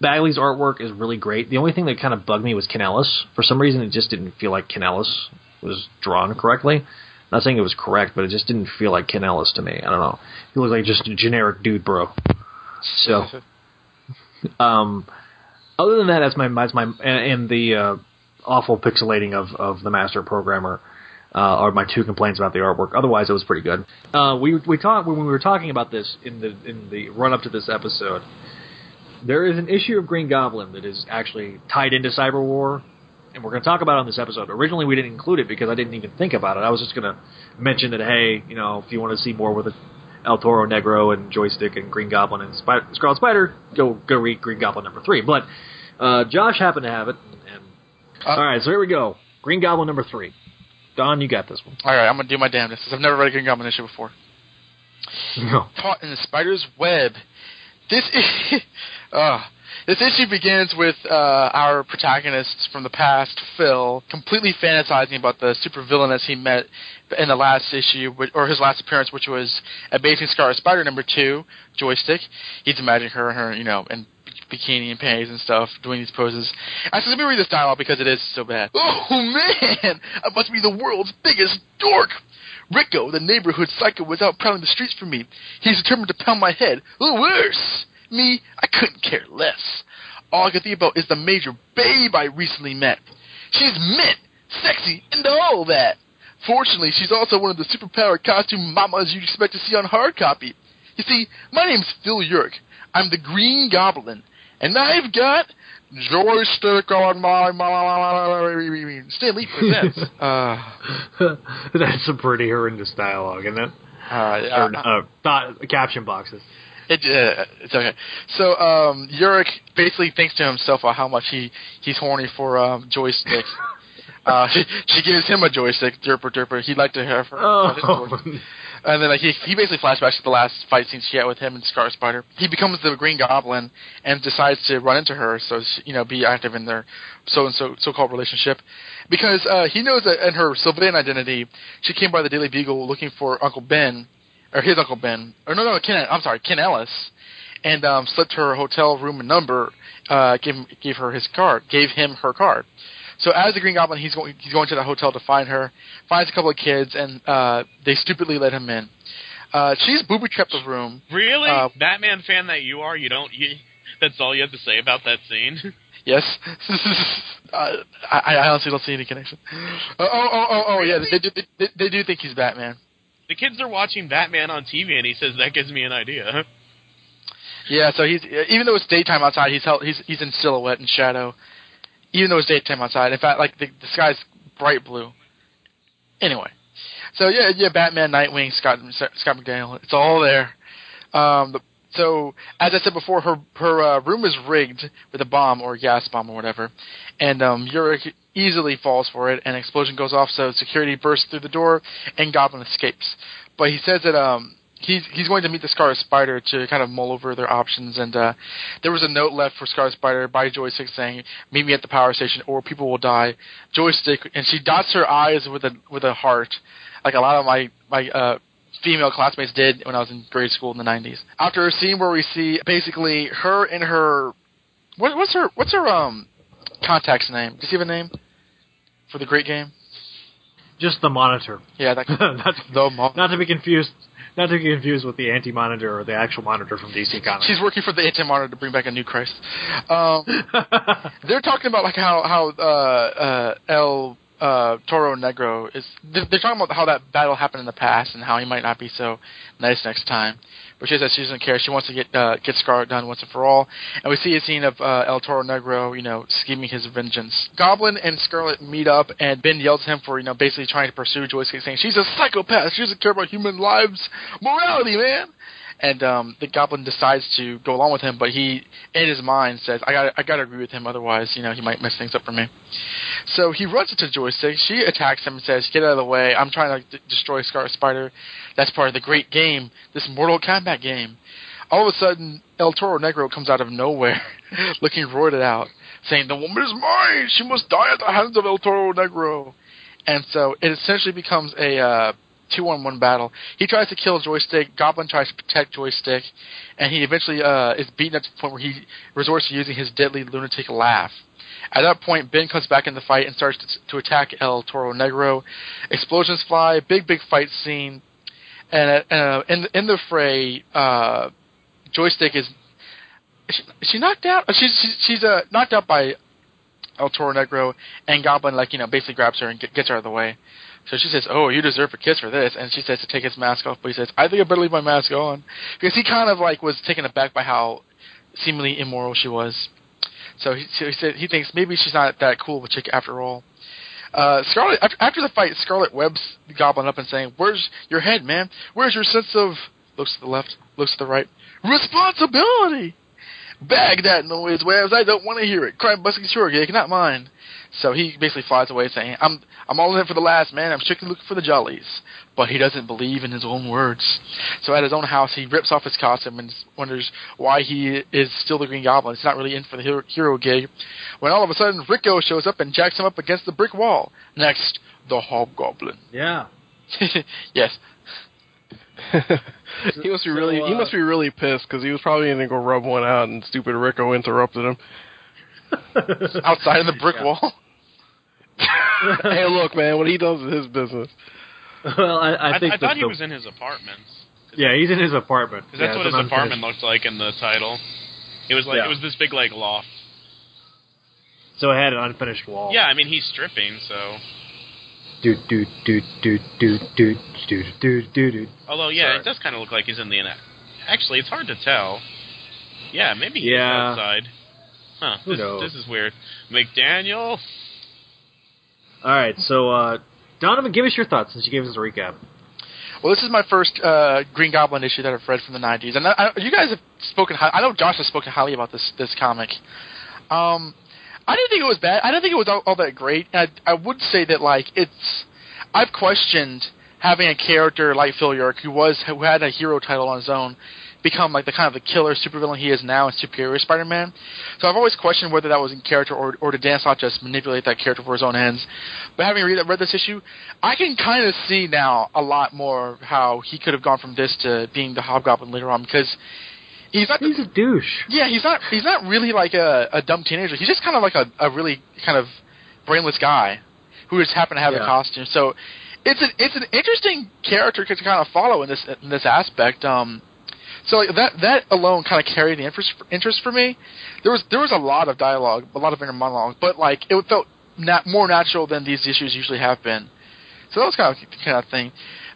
Speaker 1: Bagley's artwork is really great. The only thing that kind of bugged me was Ken Ellis. For some reason, it just didn't feel like Ken Ellis was drawn correctly. Not saying it was correct, but it just didn't feel like Ken Ellis to me. I don't know. He looked like just a generic dude, bro. So, um, other than that, that's my that's my and, and the uh, awful pixelating of of the master programmer. Uh, are my two complaints about the artwork. Otherwise, it was pretty good. Uh, we we talked when we were talking about this in the in the run up to this episode. There is an issue of Green Goblin that is actually tied into Cyber War, and we're going to talk about it on this episode. Originally, we didn't include it because I didn't even think about it. I was just going to mention that hey, you know, if you want to see more with El Toro Negro and Joystick and Green Goblin and Spider, Scarlet Spider, go go read Green Goblin number three. But uh, Josh happened to have it, and uh, all right, so here we go. Green Goblin number three. Don, you got this one.
Speaker 9: All right, I'm gonna do my damnedest. I've never read a Green Goblin issue before.
Speaker 1: No.
Speaker 9: Caught in the spider's web. This is, this issue begins with uh, our protagonists from the past, Phil, completely fantasizing about the supervillainess he met in the last issue, or his last appearance, which was Amazing Scarlet Spider number two, Joystick. He's imagining her, her, you know, in bikini and panties and stuff, doing these poses. I said, let me read this dialogue because it is so bad. Oh man, I must be the world's biggest dork. Rico, the neighborhood psycho, was out prowling the streets for me. He's determined to pound my head. Or worse, me, I couldn't care less. All I can think about is the major babe I recently met. She's mint, sexy, and all that. Fortunately, she's also one of the superpowered costume mamas you'd expect to see on hard copy. You see, my name's Phil Urich. I'm the Green Goblin, and I've got joystick on my mind. Stan Lee presents. uh,
Speaker 1: That's some pretty horrendous dialogue, isn't it?
Speaker 9: Uh,
Speaker 1: or, uh, thought, caption boxes.
Speaker 9: It, uh, it's okay. So um, Urich basically thinks to himself about how much he he's horny for um, joystick. uh, she, she gives him a joystick, derper derper. He'd like to have her.
Speaker 1: Oh.
Speaker 9: And then like he he basically flashbacks to the last fight scene she had with him and Scar Spider. He becomes the Green Goblin and decides to run into her, so she, you know be active in their so and so so called relationship, because uh, he knows that in her civilian identity she came by the Daily Bugle looking for Uncle Ben, or his Uncle Ben, or no no Ken I'm sorry Ken Ellis, and um, slipped her hotel room and number, uh, gave gave her his card, gave him her card. So as the Green Goblin, he's going he's going to the hotel to find her, finds a couple of kids, and uh, they stupidly let him in. Uh, she's booby trapped the room.
Speaker 7: Really,
Speaker 9: Uh,
Speaker 7: Batman fan that you are, you don't. You, that's all you have to say about that scene.
Speaker 9: Yes. uh, I, I honestly don't see any connection. Uh, oh, oh, oh, oh, yeah. They do, they, they do think he's Batman.
Speaker 7: The kids are watching Batman on TV, and he says that gives me an idea.
Speaker 9: Yeah. So he's even though it's daytime outside, he's held, he's he's in silhouette and shadow. Even though it's daytime outside, in fact, like the, the sky's bright blue. Anyway, so yeah, yeah, Batman, Nightwing, Scott Scott McDaniel, it's all there. Um, the, so as I said before, her her uh, room is rigged with a bomb or a gas bomb or whatever, and um, Urich easily falls for it. And an explosion goes off, so security bursts through the door, and Goblin escapes. But he says that um, he's he's going to meet the Scarlet Spider to kind of mull over their options. And uh, there was a note left for Scarlet Spider by Joystick saying, "Meet me at the power station, or people will die." Joystick, and she dots her eyes with a with a heart, like a lot of my my uh, female classmates did when I was in grade school in the '90s. After a scene where we see basically her and her, what, what's her what's her um contact's name? Do you see a name for the great game?
Speaker 1: Just the monitor.
Speaker 9: Yeah, that
Speaker 1: not,
Speaker 9: the mo-
Speaker 1: not to be confused. Not to be confused with the anti-monitor or the actual monitor from DC Comics.
Speaker 9: She's working for the Anti Monitor to bring back a new Christ. Um, they're talking about like how how uh, uh, El uh, Toro Negro is. They're talking about how that battle happened in the past and how he might not be so nice next time. But she says she doesn't care. She wants to get uh, get Scarlet done once and for all. And we see a scene of uh, El Toro Negro, you know, scheming his vengeance. Goblin and Scarlet meet up, and Ben yells at him for you know basically trying to pursue Joystick, saying she's a psychopath. She doesn't care about human lives, morality, man and um, the goblin decides to go along with him, but he, in his mind, says, "I got, I got to agree with him. Otherwise, you know, he might mess things up for me." So he runs into Joystick. She attacks him and says, "Get out of the way! I'm trying to d- destroy Scarlet Spider. That's part of the great game, this Mortal Kombat game." All of a sudden, El Toro Negro comes out of nowhere, looking roided out, saying, "The woman is mine. She must die at the hands of El Toro Negro." And so it essentially becomes a uh, two on one battle. He tries to kill Joystick. Goblin tries to protect Joystick, and he eventually uh, is beaten up to the point where he resorts to using his deadly lunatic laugh. At that point, Ben comes back in the fight and starts to, to attack El Toro Negro. Explosions fly, big big fight scene, and uh, in in the fray, uh, Joystick is she, she knocked out. Uh, She's she's, she's uh, knocked out by El Toro Negro, and Goblin like you know basically grabs her and gets her out of the way. So she says, "Oh, you deserve a kiss for this," and she says to take his mask off, but he says, "I think I better leave my mask on," because he kind of like was taken aback by how seemingly immoral she was. So he, so he said he thinks maybe she's not that cool of a chick after all. Uh, Scarlet after, the fight, Scarlet webs Goblin up and saying, "Where's your head, man? Where's your sense of?" Looks to the left, looks to the right. Responsibility. Bag that noise, Webs. I don't want to hear it. Crime busting sure gig, not mine. So he basically flies away saying, I'm I'm all in it for the last man, I'm strictly looking for the jollies. But he doesn't believe in his own words. So at his own house he rips off his costume and wonders why he is still the Green Goblin. He's not really in for the hero, hero gig. When all of a sudden Rico shows up and jacks him up against the brick wall. Next, the Hobgoblin.
Speaker 1: yeah.
Speaker 9: yes.
Speaker 8: he must be
Speaker 1: So,
Speaker 8: really he
Speaker 1: uh,
Speaker 8: must be really pissed because he was probably going to go rub one out, and stupid Rico interrupted him.
Speaker 9: Outside of the brick
Speaker 1: Yeah.
Speaker 9: wall.
Speaker 8: hey, look, man, what he does is his business.
Speaker 1: Well, I, I
Speaker 7: I,
Speaker 1: think
Speaker 7: I
Speaker 1: that
Speaker 7: thought he
Speaker 1: the-
Speaker 7: was in his apartment.
Speaker 1: Yeah, he's in his apartment.
Speaker 7: Because that's
Speaker 1: Yeah,
Speaker 7: what his apartment
Speaker 1: unfinished-
Speaker 7: looked like in the title. It was like
Speaker 1: Yeah.
Speaker 7: it was this big like loft.
Speaker 1: So it had an unfinished wall.
Speaker 7: Yeah, I mean he's stripping, so.
Speaker 1: Do do do do do do do do do do.
Speaker 7: Although yeah,
Speaker 1: Sorry.
Speaker 7: it does kind of look like he's in the. Actually, it's hard to tell. Yeah, maybe he's
Speaker 1: Yeah.
Speaker 7: outside. Huh.
Speaker 1: Who
Speaker 7: This,
Speaker 1: knows?
Speaker 7: this is weird. McDaniel.
Speaker 1: All right, so uh, Donovan, give us your thoughts since you gave us a recap.
Speaker 9: Well, this is my first uh, Green Goblin issue that I've read from the '90s, and I, I, you guys have spoken. I know Josh has spoken highly about this this comic. Um, I didn't think it was bad. I didn't think it was all, all that great. I, I would say that like it's. I've questioned having a character like Phil Urich, who was who had a hero title on his own, become like the kind of the killer supervillain he is now in Superior Spider-Man. So I've always questioned whether that was in character or or did Dan Slott just manipulate that character for his own ends. But having read, read this issue, I can kind of see now a lot more how he could have gone from this to being the Hobgoblin later on because he's not.
Speaker 1: He's a douche.
Speaker 9: yeah, he's not. He's not really like a, a dumb teenager. He's just kind of like a, a really kind of brainless guy who just happened to have
Speaker 1: Yeah.
Speaker 9: a costume. So it's an it's an interesting character to kind of follow in this in this aspect. Um, so like that that alone kind of carried the interest for, interest for me. There was there was a lot of dialogue, a lot of inner monologue, but like it felt nat- more natural than these issues usually have been. So that was kind of kind of thing.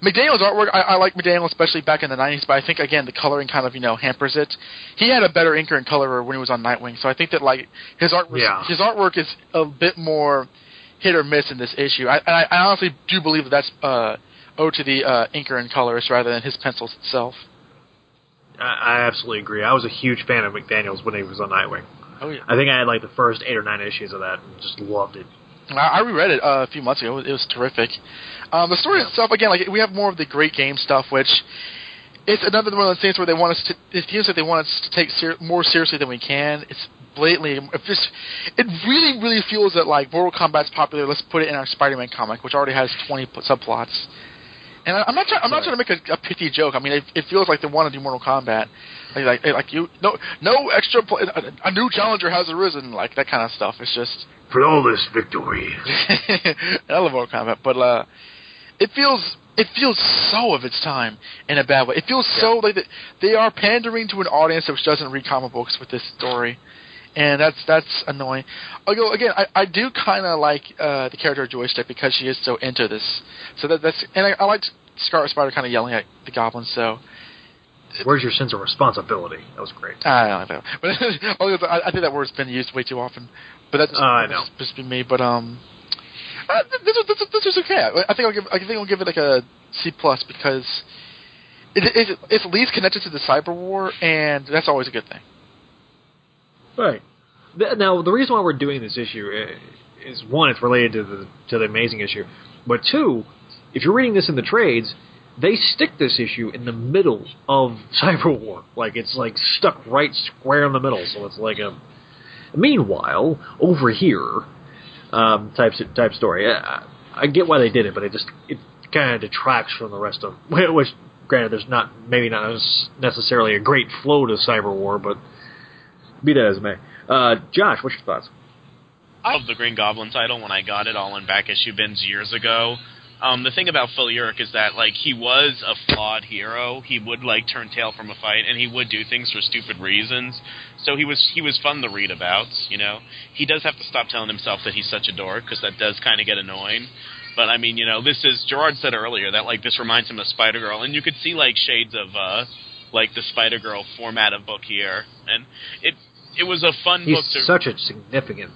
Speaker 9: McDaniel's artwork, I, I like McDaniel, especially back in the '90s, but I think again the coloring kind of you know hampers it. He had a better inker and colorer when he was on Nightwing, so I think that like his art was,
Speaker 1: Yeah.
Speaker 9: his artwork is a bit more hit or miss in this issue. I, I, I honestly do believe that that's uh, owed to the uh, inker and colorist rather than his pencils itself.
Speaker 1: I, I absolutely agree. I was a huge fan of McDaniel's when he was on Nightwing.
Speaker 9: Oh yeah,
Speaker 1: I think I had like the first eight or nine issues of that and just loved it.
Speaker 9: I, I reread it uh, a few months ago. It was, it was terrific. Um, the story
Speaker 1: Yeah.
Speaker 9: itself, again, like we have more of the great game stuff, which it's another one of those things where they want us to. It feels like they want us to take ser- more seriously than we can. It's blatantly. It just. It really, really feels that like Mortal Kombat's popular. Let's put it in our Spider-Man comic, which already has twenty subplots. And I, I'm not. Try, I'm not trying to make a, a pithy joke. I mean, it, it feels like they want to do Mortal Kombat, like like, like you. No, no extra. Pl- a, a new challenger has arisen. Like that kind of stuff. It's just.
Speaker 6: Flawless victory.
Speaker 9: I love Mortal Kombat, but uh, it feels it feels so of its time in a bad way. It feels so like that they are pandering to an audience which doesn't read comic books with this story, and that's that's annoying. Although again, I, I do kind of like uh, the character of Joystick because she is so into this. So that that's and I, I like Scarlet Spider kind of yelling at the goblins. So
Speaker 1: Where's your sense of responsibility? That was great.
Speaker 9: I don't know, but I, think that word's been used way too often. But that's
Speaker 1: Uh, I know.
Speaker 9: Just, just been me. But um, uh, this this, this was okay. I, I think I'll give I think I'll give it like a C plus because it, it it's at least connected to the cyber war, and that's always a good thing.
Speaker 1: Right. Now, the reason why we're doing this issue is one, it's related to the to the amazing issue, but two, if you're reading this in the trades, they stick this issue in the middle of Cyber War, like it's like stuck right square in the middle. So it's like a. Meanwhile, over here, um, type type story. I, I get why they did it, but it just it kind of detracts from the rest of. Which, granted, there's not maybe not necessarily a great flow to Cyber War, but be that as it may. Uh, Josh, what's your thoughts?
Speaker 7: I love the Green Goblin title when I got it all in back issue bins years ago. Um, the thing about Phil Urich is that like he was a flawed hero. He would like turn tail from a fight, and he would do things for stupid reasons. So he was he was fun to read about. You know, he does have to stop telling himself that he's such a dork because that does kind of get annoying. But I mean, you know, this is Gerard said earlier that like this reminds him of Spider Girl, and you could see like shades of uh like the Spider Girl format of book here, and it it was a fun
Speaker 1: He's
Speaker 7: book to
Speaker 1: such a significant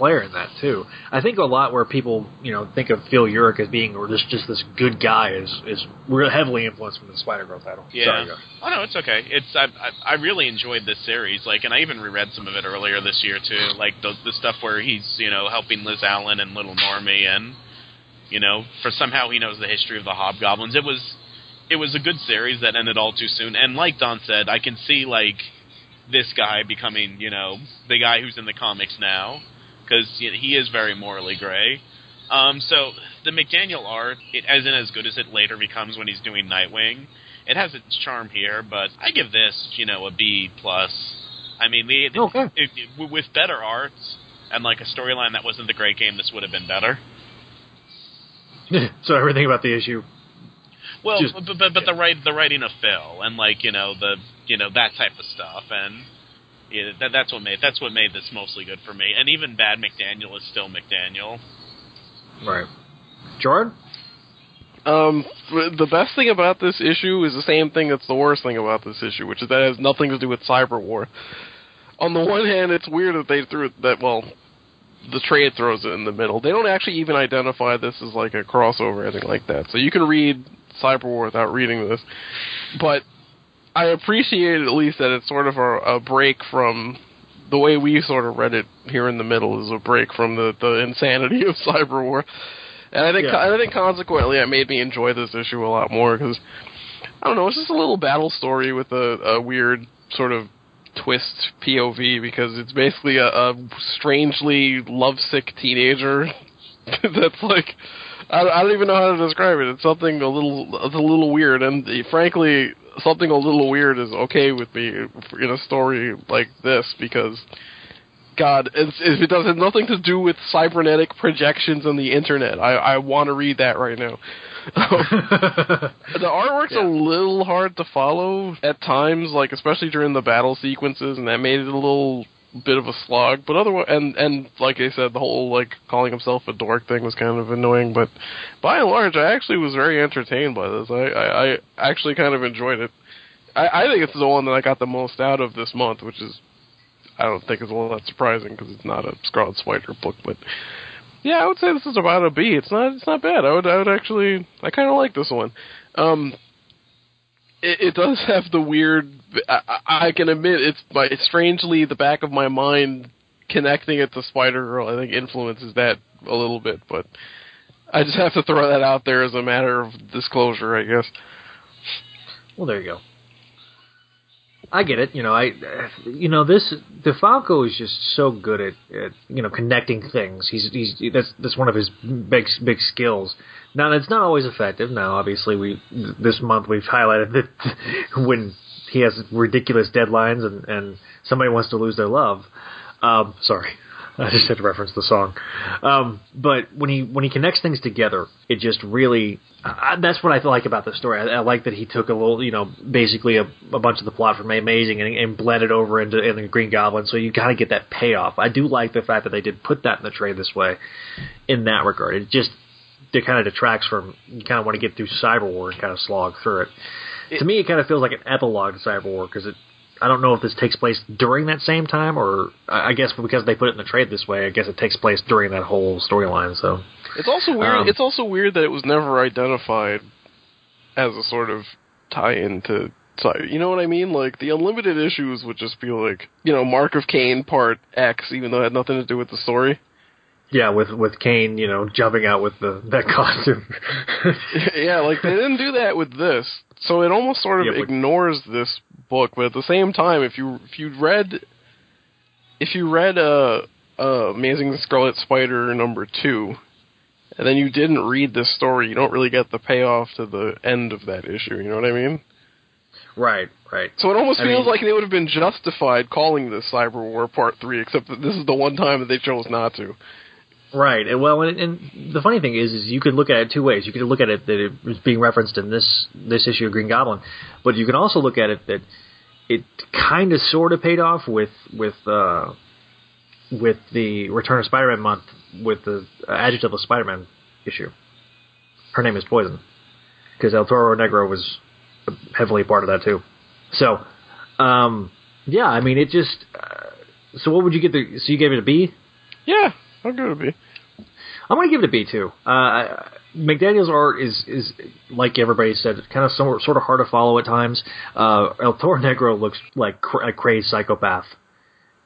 Speaker 1: player in that too. I think a lot where people you know think of Phil Urich as being or just just this good guy is is real heavily influenced from the Spider Girl title.
Speaker 7: Yeah.
Speaker 1: Sorry.
Speaker 7: Oh no, it's okay. It's I, I I really enjoyed this series. Like, and I even reread some of it earlier this year too. Like the the stuff where he's you know helping Liz Allen and Little Normie, and you know for somehow he knows the history of the Hobgoblins. It was it was a good series that ended all too soon. And like Don said, I can see like this guy becoming you know the guy who's in the comics now because he is very morally gray. Um, so the McDaniel art, it isn't as good as it later becomes when he's doing Nightwing. It has its charm here, but I give this, you know, a B plus. I mean, the, the-
Speaker 1: Okay.
Speaker 7: it, it- with better art and like a storyline that wasn't the great game, this would have been better.
Speaker 1: so everything about the issue.
Speaker 7: Well,
Speaker 1: Just-
Speaker 7: but but, but the write the writing of Phil and like you know the you know that type of stuff and yeah, that, that's what made that's what made this mostly good for me. And even bad McDaniel is still McDaniel.
Speaker 1: Right. Jordan?
Speaker 8: Um, the best thing about this issue is the same thing that's the worst thing about this issue, which is that it has nothing to do with Cyber War. On the one hand, it's weird that they threw that, well, the trade throws it in the middle. They don't actually even identify this as like a crossover or anything like that. So you can read Cyber War without reading this. But I appreciate at least that it's sort of a, a break from the way we sort of read it here in the middle is a break from the, the insanity of Cyber War. And I think
Speaker 1: Yeah.
Speaker 8: I think consequently it made me enjoy this issue a lot more because I don't know, it's just a little battle story with a, a weird sort of twist POV because it's basically a, a strangely lovesick teenager that's like I, I don't even know how to describe it. It's something a little it's a little weird, and frankly, something a little weird is okay with me in a story like this because. God, it's, it does have nothing to do with cybernetic projections on the internet, I, I want to read that right now. the artwork's a little hard to follow at times, like especially during the battle sequences, and that made it a little bit of a slog. But otherwise, and and like I said, the whole like calling himself a dork thing was kind of annoying. But by and large, I actually was very entertained by this. I I, I actually kind of enjoyed it. I, I think it's the one that I got the most out of this month, which is I don't think is all that surprising because it's not a Scarlet Spider book, but. Yeah, I would say this is about a B. It's not. It's not bad. I would. I would actually. I kind of like this one. Um, it, it does have the weird. I, I can admit it's my strangely the back of my mind connecting it to Spider Girl. I think influences that a little bit, but I just have to throw that out there as a matter of disclosure, I guess.
Speaker 1: Well, there you go. I get it. You know, I, you know, this DeFalco is just so good at, at you know connecting things. He's he's that's that's one of his big big skills. Now it's not always effective. Now, obviously, we this month we've highlighted that when he has ridiculous deadlines and and somebody wants to lose their love. Um, sorry, I just had to reference the song. Um, but when he when he connects things together, it just really I, that's what I like about the story. I, I like that he took a little, you know, basically a, a bunch of the plot from Amazing and, and blended over into in the Green Goblin, so you kind of get that payoff. I do like the fact that they did put that in the trade this way, in that regard. It just it kind of detracts from you kind of want to get through Cyber War and kind of slog through it. It to me, it kind of feels like an epilogue to Cyber War because it I don't know if this takes place during that same time, or I guess because they put it in the trade this way, I guess it takes place during that whole storyline. So
Speaker 8: it's also weird. Um, it's also weird that it was never identified as a sort of tie-in to. You know what I mean? Like the unlimited issues would just be like, you know, Mark of Cain Part X, even though it had nothing to do with the story.
Speaker 1: Yeah, with with Cain, you know, jumping out with the that costume.
Speaker 8: yeah, like they didn't do that with this, so it almost sort of yeah, ignores this book. But at the same time, if you if you read if you read uh, uh Amazing Scarlet Spider number two, and then you didn't read this story, you don't really get the payoff to the end of that issue. You know what I mean?
Speaker 1: Right, right.
Speaker 8: So it almost I feels mean, like they would have been justified calling this Cyber War Part Three, except that this is the one time that they chose not to.
Speaker 1: Right. And well, and, and the funny thing is, is you could look at it two ways. You could look at it that it was being referenced in this this issue of Green Goblin, but you can also look at it that it kind of sort of paid off with with uh, with the Return of Spider-Man month with the uh, adjectiveless Spider-Man issue. Her name is Poison because El Toro Negro was heavily part of that too. So, um, yeah, I mean, it just. Uh, so, what would you get? the? So, you gave it a B?
Speaker 8: Yeah, I'll give it a B.
Speaker 1: I'm going to give it a B too. Uh, McDaniel's art is is like everybody said, kind of sort sort of hard to follow at times. Uh, El Toro Negro looks like cra- a crazed psychopath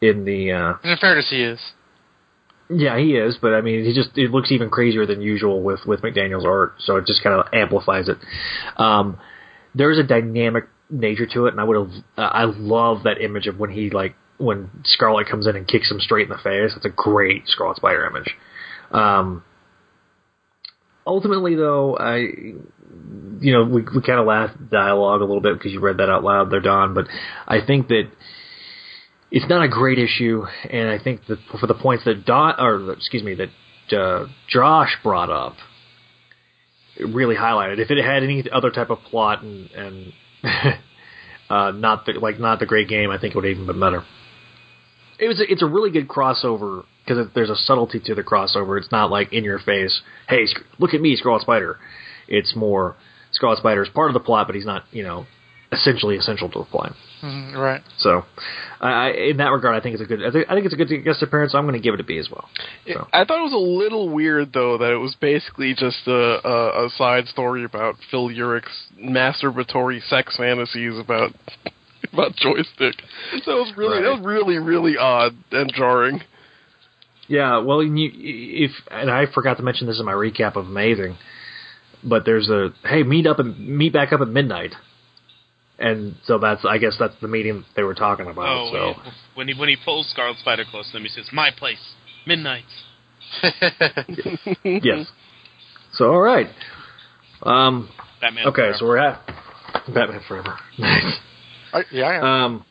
Speaker 1: in the. Uh,
Speaker 9: in fairness, he is.
Speaker 1: Yeah, he is, but I mean, he just it looks even crazier than usual with with McDaniel's art, so it just kind of amplifies it. Um, there's a dynamic nature to it, and I would have uh, I love that image of when he like when Scarlet comes in and kicks him straight in the face. That's a great Scarlet Spider image. Um, ultimately, though, I, you know, we we kind of laughed dialogue a little bit because you read that out loud there, Don. But I think that it's not a great issue, and I think that for the points that Don, or excuse me, that uh, Josh brought up, really highlighted. If it had any other type of plot and and uh, not the, like not the great game, I think it would have even been better. It was. A, it's a really good crossover because there's a subtlety to the crossover. It's not like in your face. Hey, look at me, Scarlet Spider. It's more Scarlet Spider is part of the plot, but he's not. You know, essentially essential to the plot.
Speaker 9: Mm, right.
Speaker 1: So, I, in that regard, I think it's a good. I think, I think it's a good guest appearance. So I'm going to give it a B as well. So.
Speaker 8: I thought it was a little weird though that it was basically just a, a, a side story about Phil Urich's masturbatory sex fantasies about about joystick. That was really right. that was really really odd and jarring.
Speaker 1: Yeah, well, you, if and I forgot to mention this in my recap of Amazing, but there's a hey meet up and meet back up at midnight, and so that's I guess that's the meeting they were talking about.
Speaker 7: Oh,
Speaker 1: so
Speaker 7: yeah. when he when he pulls Scarlet Spider close to him, he says, "My place, midnight."
Speaker 1: yes. So all right. Um.
Speaker 7: Batman.
Speaker 1: Okay, forever. so we're at Batman Forever. Nice.
Speaker 9: I, yeah. I.
Speaker 1: Um.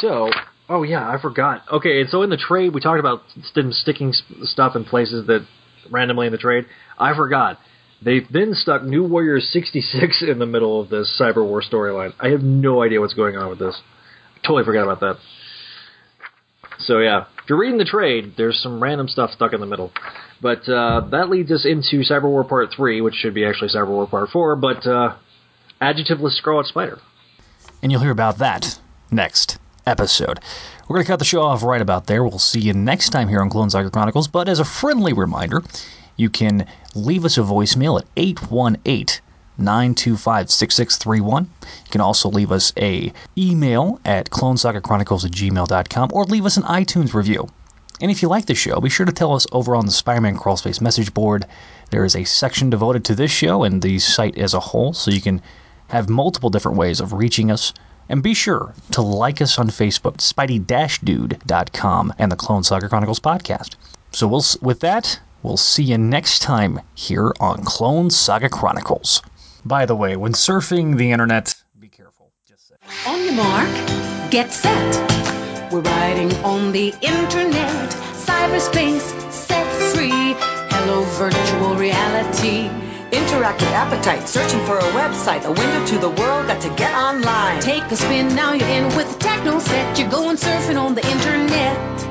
Speaker 1: So Oh yeah, I forgot. Okay, and so in the trade we talked about them sticking stuff in places that randomly in the trade. I forgot. They've then stuck New Warriors 66 in the middle of this Cyber War storyline. I have no idea what's going on with this. I Totally forgot about that. So yeah, if you're reading the trade, there's some random stuff stuck in the middle. But uh, that leads us into Cyber War Part 3, which should be actually Cyber War Part 4, but uh, adjectiveless Scarlet Spider.
Speaker 10: And you'll hear about that next episode. We're going to cut the show off right about there. We'll see you next time here on Clone Saga Chronicles. But as a friendly reminder, you can leave us a voicemail at 818 925 6631. You can also leave us a email at clonesagachronicles at gmail.com or leave us an iTunes review. And if you like the show, be sure to tell us over on the Spider Man Crawlspace message board. There is a section devoted to this show and the site as a whole, so you can have multiple different ways of reaching us. And be sure to like us on Facebook, spidey-dude.com, and the Clone Saga Chronicles podcast. So we'll with that, we'll see you next time here on Clone Saga Chronicles. By the way, when surfing the internet, be careful. Just say.
Speaker 11: On your mark, get set. We're riding on the internet, cyberspace, set free. Hello, virtual reality.
Speaker 3: Interactive appetite, searching for a website, a window to the world, got to get online.
Speaker 11: Take a spin, now you're in with the techno set. You're going surfing on the internet.